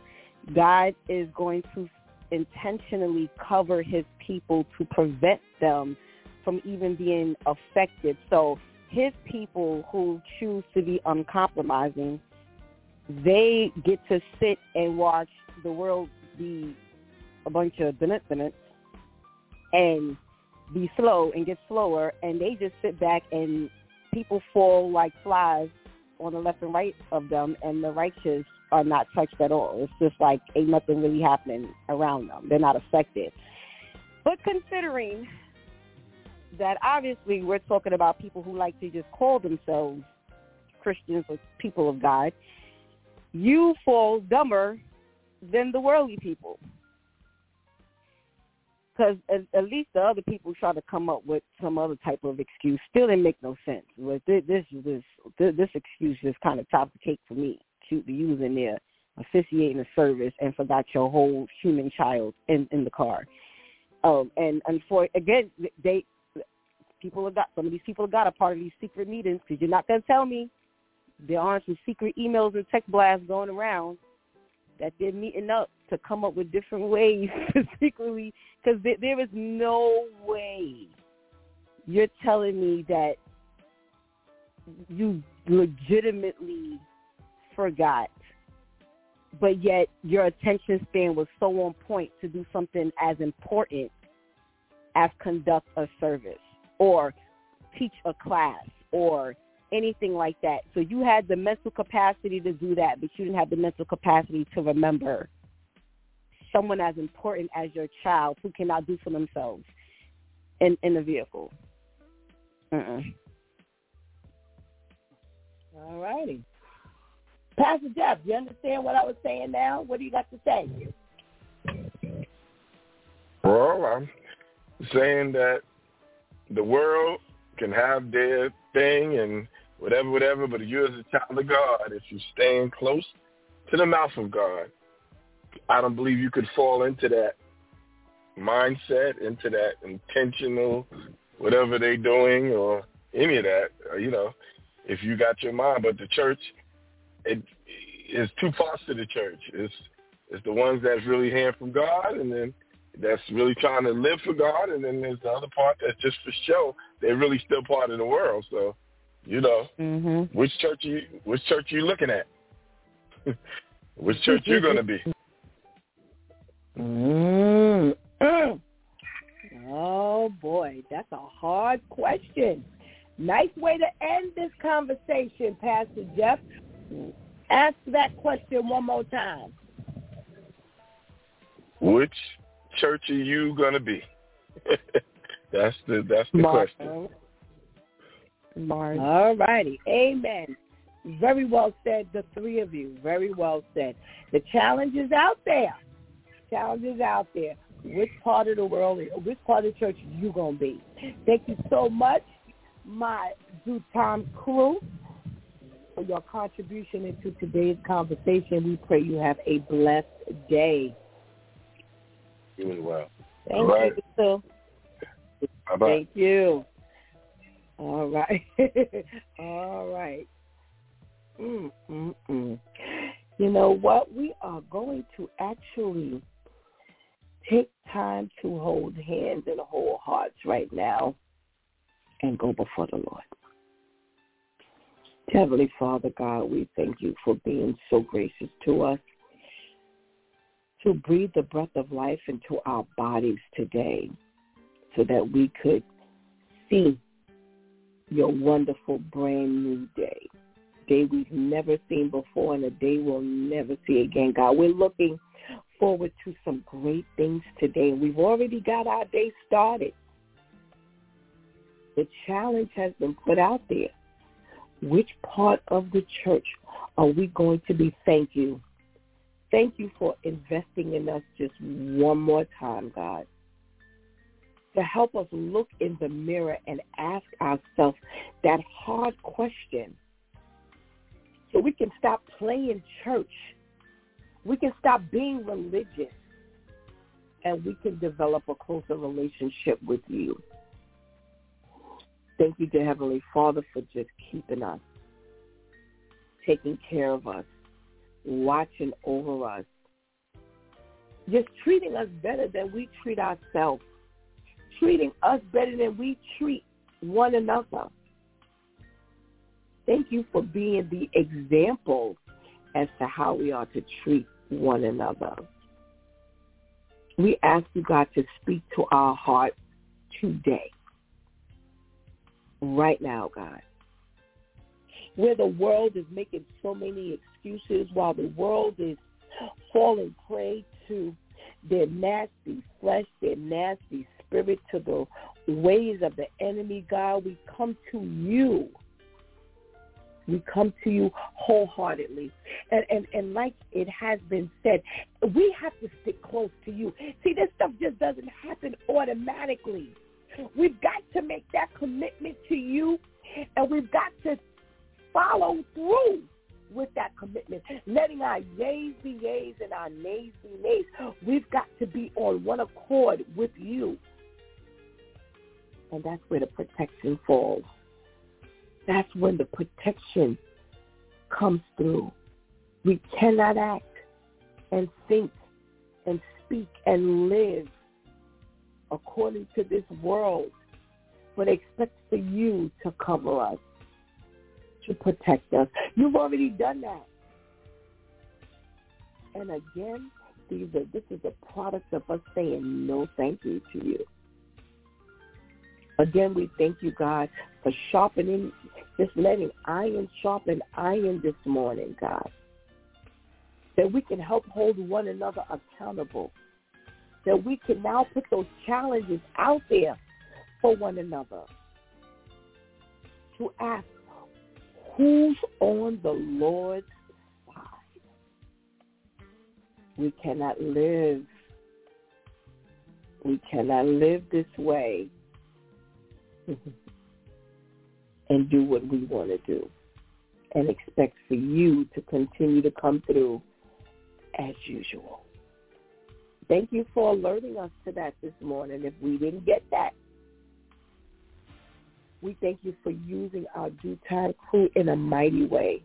God is going to intentionally cover His people to prevent them from even being affected. So His people who choose to be uncompromising, they get to sit and watch the world be a bunch of dinit and be slow and get slower, and they just sit back and people fall like flies on the left and right of them, and the righteous are not touched at all. It's just like ain't nothing really happening around them. They're not affected. But considering that obviously we're talking about people who like to just call themselves Christians or people of God, you fall dumber than the worldly people because at, at least the other people try to come up with some other type of excuse. Still didn't make no sense. But this this this this excuse just kind of topped the cake for me. to be using there, officiating a service and forgot your whole human child in in the car. Um, and and for again, they people have got some of these people have got a part of these secret meetings because you're not gonna tell me there aren't some secret emails and text blasts going around that they're meeting up to come up with different ways to secretly, because there, there is no way you're telling me that you legitimately forgot, but yet your attention span was so on point to do something as important as conduct a service or teach a class or anything like that. So you had the mental capacity to do that, but you didn't have the mental capacity to remember someone as important as your child who cannot do for themselves in in the vehicle. Uh-uh. All righty. Pastor Jeff, you understand what I was saying now? What do you got to say? Well, I'm saying that the world can have their thing and whatever, whatever, but you as a child of God, if you're staying close to the mouth of God, I don't believe you could fall into that mindset, into that intentional, whatever they're doing or any of that, or, you know, if you got your mind. But the church, it is two parts to the church. It's, it's the ones that's really hearing from God and then that's really trying to live for God, and then there's the other part that's just for show. They're really still part of the world. So, you know, mm-hmm. which church you which church you looking at? which church you gonna be? Mm. Oh boy, that's a hard question. Nice way to end this conversation, Pastor Jeff. Ask that question one more time. Which church are you gonna be? that's the that's the Mark. question. Mark. All righty. Amen. Very well said, the three of you. Very well said. The challenge is out there. Challenge is out there. Which part of the world, which part of the church you going to be? Thank you so much, my Time crew, for your contribution into today's conversation. We pray you have a blessed day. You as well. Thank All right. you, Bye-bye. Thank you. All right. All right. Mm, mm, mm. You know what? We are going to actually take time to hold hands and hold hearts right now and go before the Lord. Heavenly Father God, we thank you for being so gracious to us to breathe the breath of life into our bodies today so that we could see your wonderful brand new day. Day we've never seen before and a day we'll never see again, God. We're looking forward to some great things today. We've already got our day started. The challenge has been put out there. Which part of the church are we going to be? Thank you. Thank you for investing in us just one more time, God to help us look in the mirror and ask ourselves that hard question so we can stop playing church. We can stop being religious and we can develop a closer relationship with you. Thank you, dear Heavenly Father, for just keeping us, taking care of us, watching over us, just treating us better than we treat ourselves treating us better than we treat one another. Thank you for being the example as to how we are to treat one another. We ask you, God, to speak to our heart today, right now, God. Where the world is making so many excuses while the world is falling prey to their nasty flesh, their nasty spirit, to the ways of the enemy, God. We come to you. We come to you wholeheartedly. And, and, and like it has been said, we have to stick close to you. See, this stuff just doesn't happen automatically. We've got to make that commitment to you, and we've got to follow through with that commitment, letting our yays be yays and our nays be nays. We've got to be on one accord with you. And that's where the protection falls. That's when the protection comes through. We cannot act and think and speak and live according to this world, but expect for you to cover us, to protect us. You've already done that. And again, these are, this is a product of us saying no thank you to you. Again, we thank you, God, for sharpening, just letting iron sharpen iron this morning, God. That we can help hold one another accountable. That we can now put those challenges out there for one another. To ask, who's on the Lord's side? We cannot live. We cannot live this way and do what we want to do and expect for you to continue to come through as usual. Thank you for alerting us to that this morning. If we didn't get that, we thank you for using our DEW Time crew in a mighty way.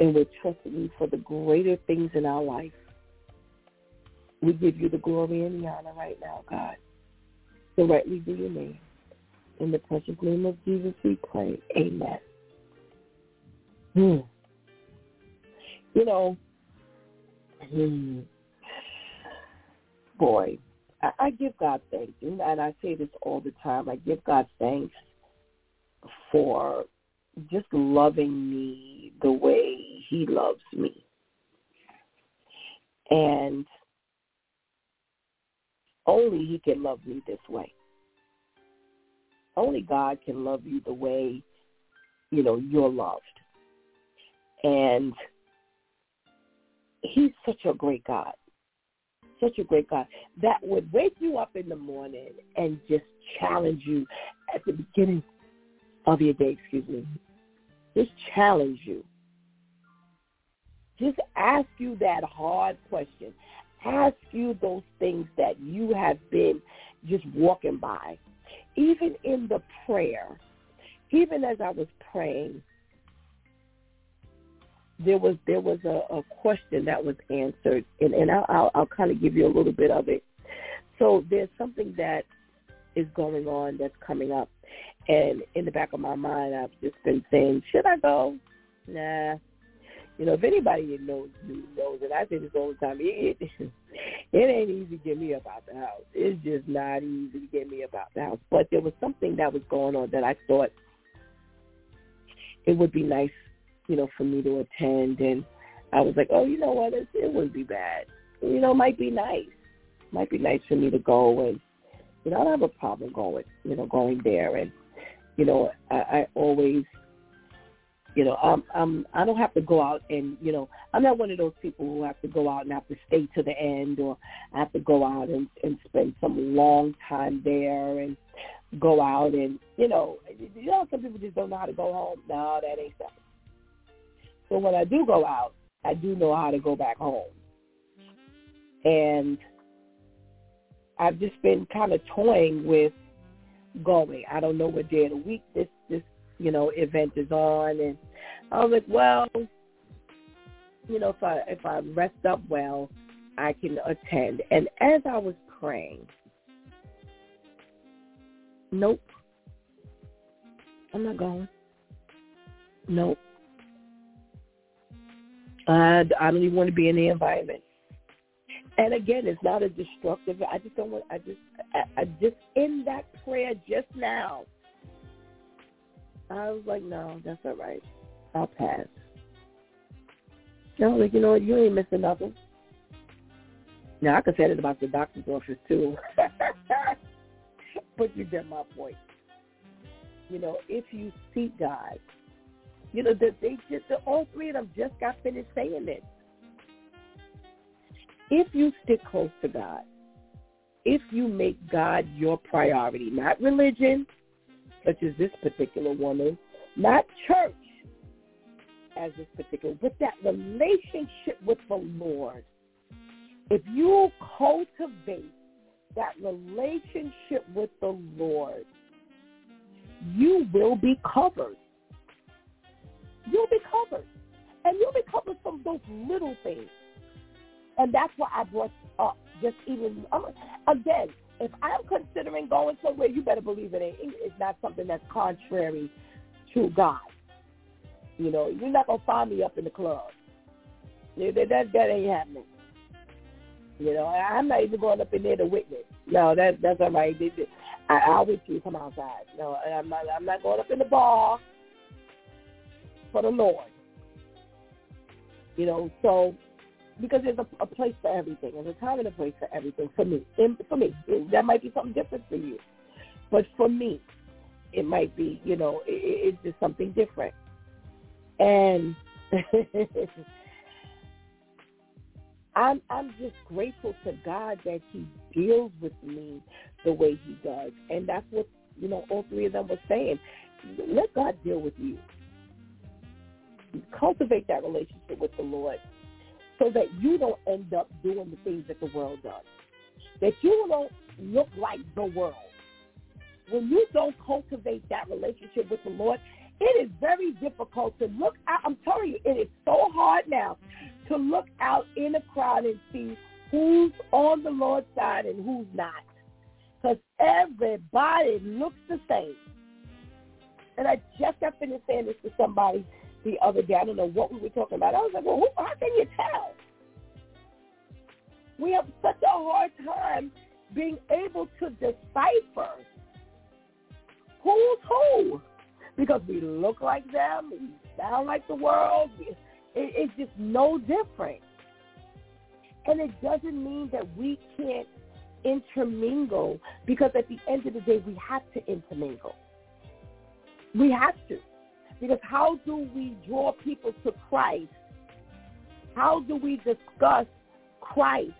And we're trusting you for the greater things in our life. We give you the glory and the honor right now, God. So rightly do your name. In the precious name of Jesus we pray. Amen. Hmm. You know, hmm, boy, I, I give God thanks, and I say this all the time. I give God thanks for just loving me the way he loves me. And only he can love me this way only God can love you the way, you know, you're loved. And he's such a great God. Such a great God that would wake you up in the morning and just challenge you at the beginning of your day, excuse me. Just challenge you. Just ask you that hard question. Ask you those things that you have been just walking by even in the prayer, even as I was praying, there was there was a, a question that was answered, and, and I'll, I'll, I'll kind of give you a little bit of it. So there's something that is going on that's coming up, and in the back of my mind, I've just been saying, should I go? Nah. You know, if anybody knows knows it, I say this all the time. It, it, it ain't easy to get me up out the house. It's just not easy to get me up out the house. But there was something that was going on that I thought it would be nice, you know, for me to attend. And I was like, oh, you know what? It, it wouldn't be bad. You know, it might be nice. Might be nice for me to go and, you know, I don't have a problem going, you know, going there. And, you know, I, I always you know, I'm I'm I don't have to go out and you know I'm not one of those people who have to go out and have to stay to the end or I have to go out and and spend some long time there and go out and you know you know some people just don't know how to go home. No, that ain't so. So when I do go out, I do know how to go back home. And I've just been kind of toying with going. I don't know what day of the week this you know, event is on and I was like, well, you know, if I if I rest up well, I can attend. And as I was praying, nope. I'm not going. Nope. I, I don't even want to be in the environment. And again, it's not a destructive. I just don't want. I just, I, I just in that prayer just now, I was like, no, that's all right. I'll pass. I was like, you know what? You ain't missing nothing. Now, I could say that about the doctor's office, too. but you get my point. You know, if you seek God, you know, that they just, the, all three of them just got finished saying it. If you stick close to God, if you make God your priority, not religion, such as this particular woman, not church as this particular, but that relationship with the Lord. If you cultivate that relationship with the Lord, you will be covered. You'll be covered. And you'll be covered from those little things. And that's why I brought up just even, again, if I'm considering going somewhere, you better believe it ain't. It's not something that's contrary to God. You know, you're not gonna find me up in the club. That that, that ain't happening. You know, I'm not even going up in there to witness. No, that that's all right. I, I'll wait you come outside. No, I'm not. I'm not going up in the bar for the Lord. You know, so because there's a, a place for everything. There's a time and a place for everything for me. And for me, that might be something different for you, but for me, it might be. You know, it, it's just something different. And I'm I'm just grateful to God that He deals with me the way He does, and that's what you know. All three of them were saying. Let God deal with you. Cultivate that relationship with the Lord so that you don't end up doing the things that the world does. That you don't look like the world. When you don't cultivate that relationship with the Lord, it is very difficult to look out. I'm telling you, it is so hard now to look out in a crowd and see who's on the Lord's side and who's not. Because everybody looks the same. And I just got finished saying this to somebody the other day. I don't know what we were talking about. I was like, well, who, how can you tell? We have such a hard time being able to decipher who's who because we look like them, we sound like the world. It, it's just no different. And it doesn't mean that we can't intermingle because at the end of the day, we have to intermingle. We have to. Because how do we draw people to Christ? How do we discuss Christ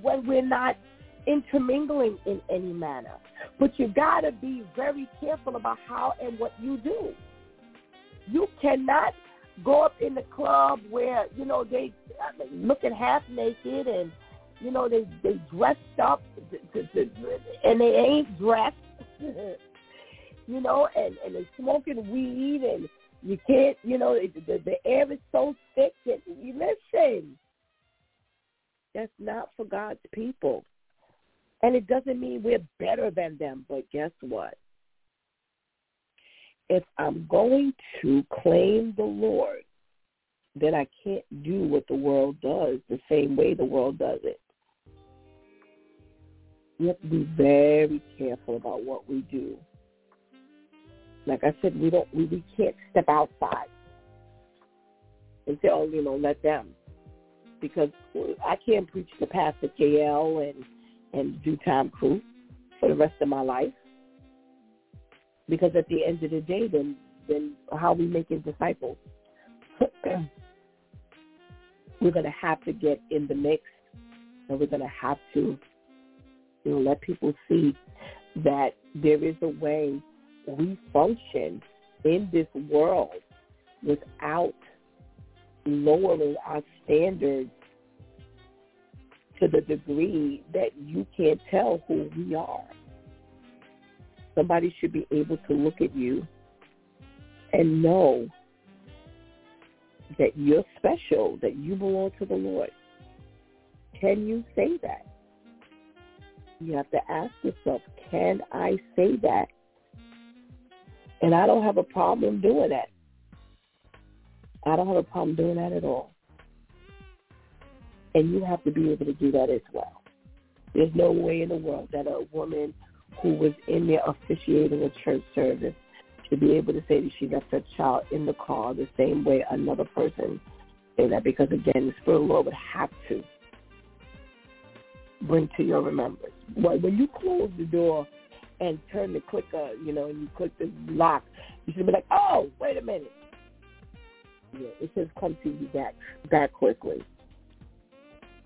when we're not intermingling in any manner? But you got to be very careful about how and what you do. You cannot go up in the club where, you know, they looking half naked and, you know, they, they dressed up and they ain't dressed. you know, and, and they're smoking weed and you can't, you know, the, the air is so thick that you listen. That's not for God's people. And it doesn't mean we're better than them, but guess what? if I'm going to claim the Lord, then I can't do what the world does the same way the world does it. We have to be very careful about what we do. Like I said, we don't we, we can't step outside and say, oh, you know, let them. Because I can't preach to Pastor KL and and DEW Time crew for the rest of my life. Because at the end of the day, then then how we making disciples? we're going to have to get in the mix, and we're going to have to, you know, let people see that there is a way we function in this world without lowering our standards to the degree that you can't tell who we are. Somebody should be able to look at you and know that you're special, that you belong to the Lord. Can you say that? You have to ask yourself, can I say that? And I don't have a problem doing that. I don't have a problem doing that at all. And you have to be able to do that as well. There's no way in the world that a woman who was in there officiating a church service to be able to say that she left her child in the car the same way another person say that because again the Spirit of the Lord would have to bring to your remembrance. When you close the door and turn the clicker, you know, and you click the lock, you should be like, Oh, wait a minute. Yeah, it says come to you back back quickly.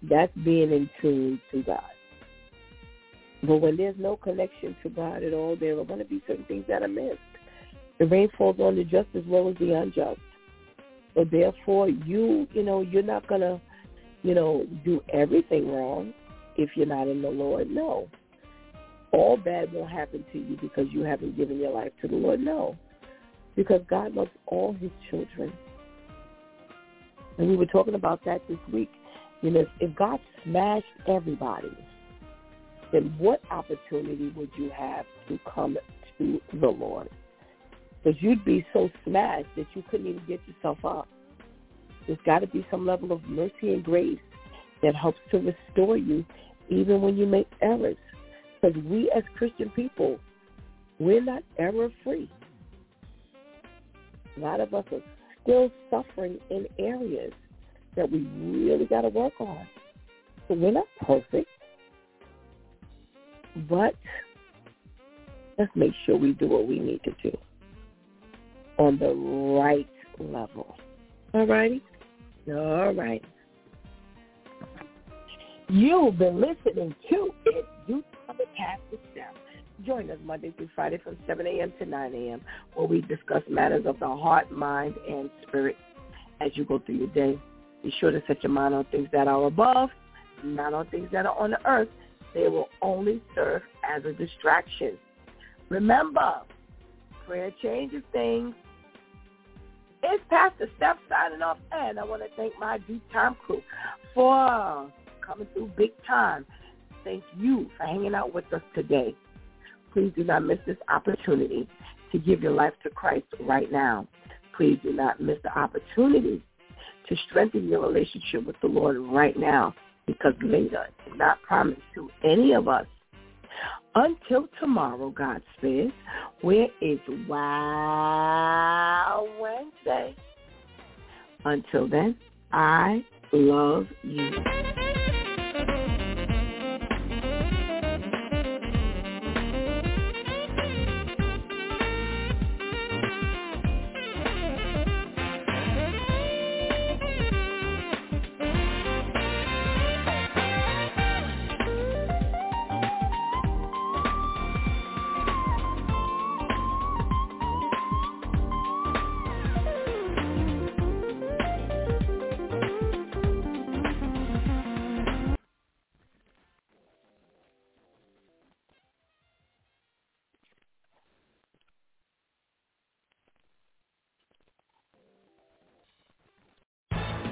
That's being in tune to God. But when there's no connection to God at all, there are going to be certain things that are missed. The rain falls on the just as well as the unjust. So therefore, you, you know, you're not going to, you know, do everything wrong if you're not in the Lord. No. All bad won't happen to you because you haven't given your life to the Lord. No. Because God loves all his children. And we were talking about that this week. You know, if God smashed everybody, then what opportunity would you have to come to the Lord? Because you'd be so smashed that you couldn't even get yourself up. There's got to be some level of mercy and grace that helps to restore you even when you make errors. Because we as Christian people, we're not error-free. A lot of us are still suffering in areas that we really got to work on. So we're not perfect, but let's make sure we do what we need to do on the right level. All righty? All right. You've been listening to It You Time to Pass the Step. Join us Monday through Friday from 7 a.m. to 9 a.m. where we discuss matters of the heart, mind, and spirit as you go through your day. Be sure to set your mind on things that are above, not on things that are on the earth. They will only serve as a distraction. Remember, prayer changes things. It's Pastor Steph signing off, and I want to thank my DEW Time crew for coming through big time. Thank you for hanging out with us today. Please do not miss this opportunity to give your life to Christ right now. Please do not miss the opportunity to strengthen your relationship with the Lord right now because later is not promised to any of us. Until tomorrow, God says, where is Wow Wednesday? Until then, I love you.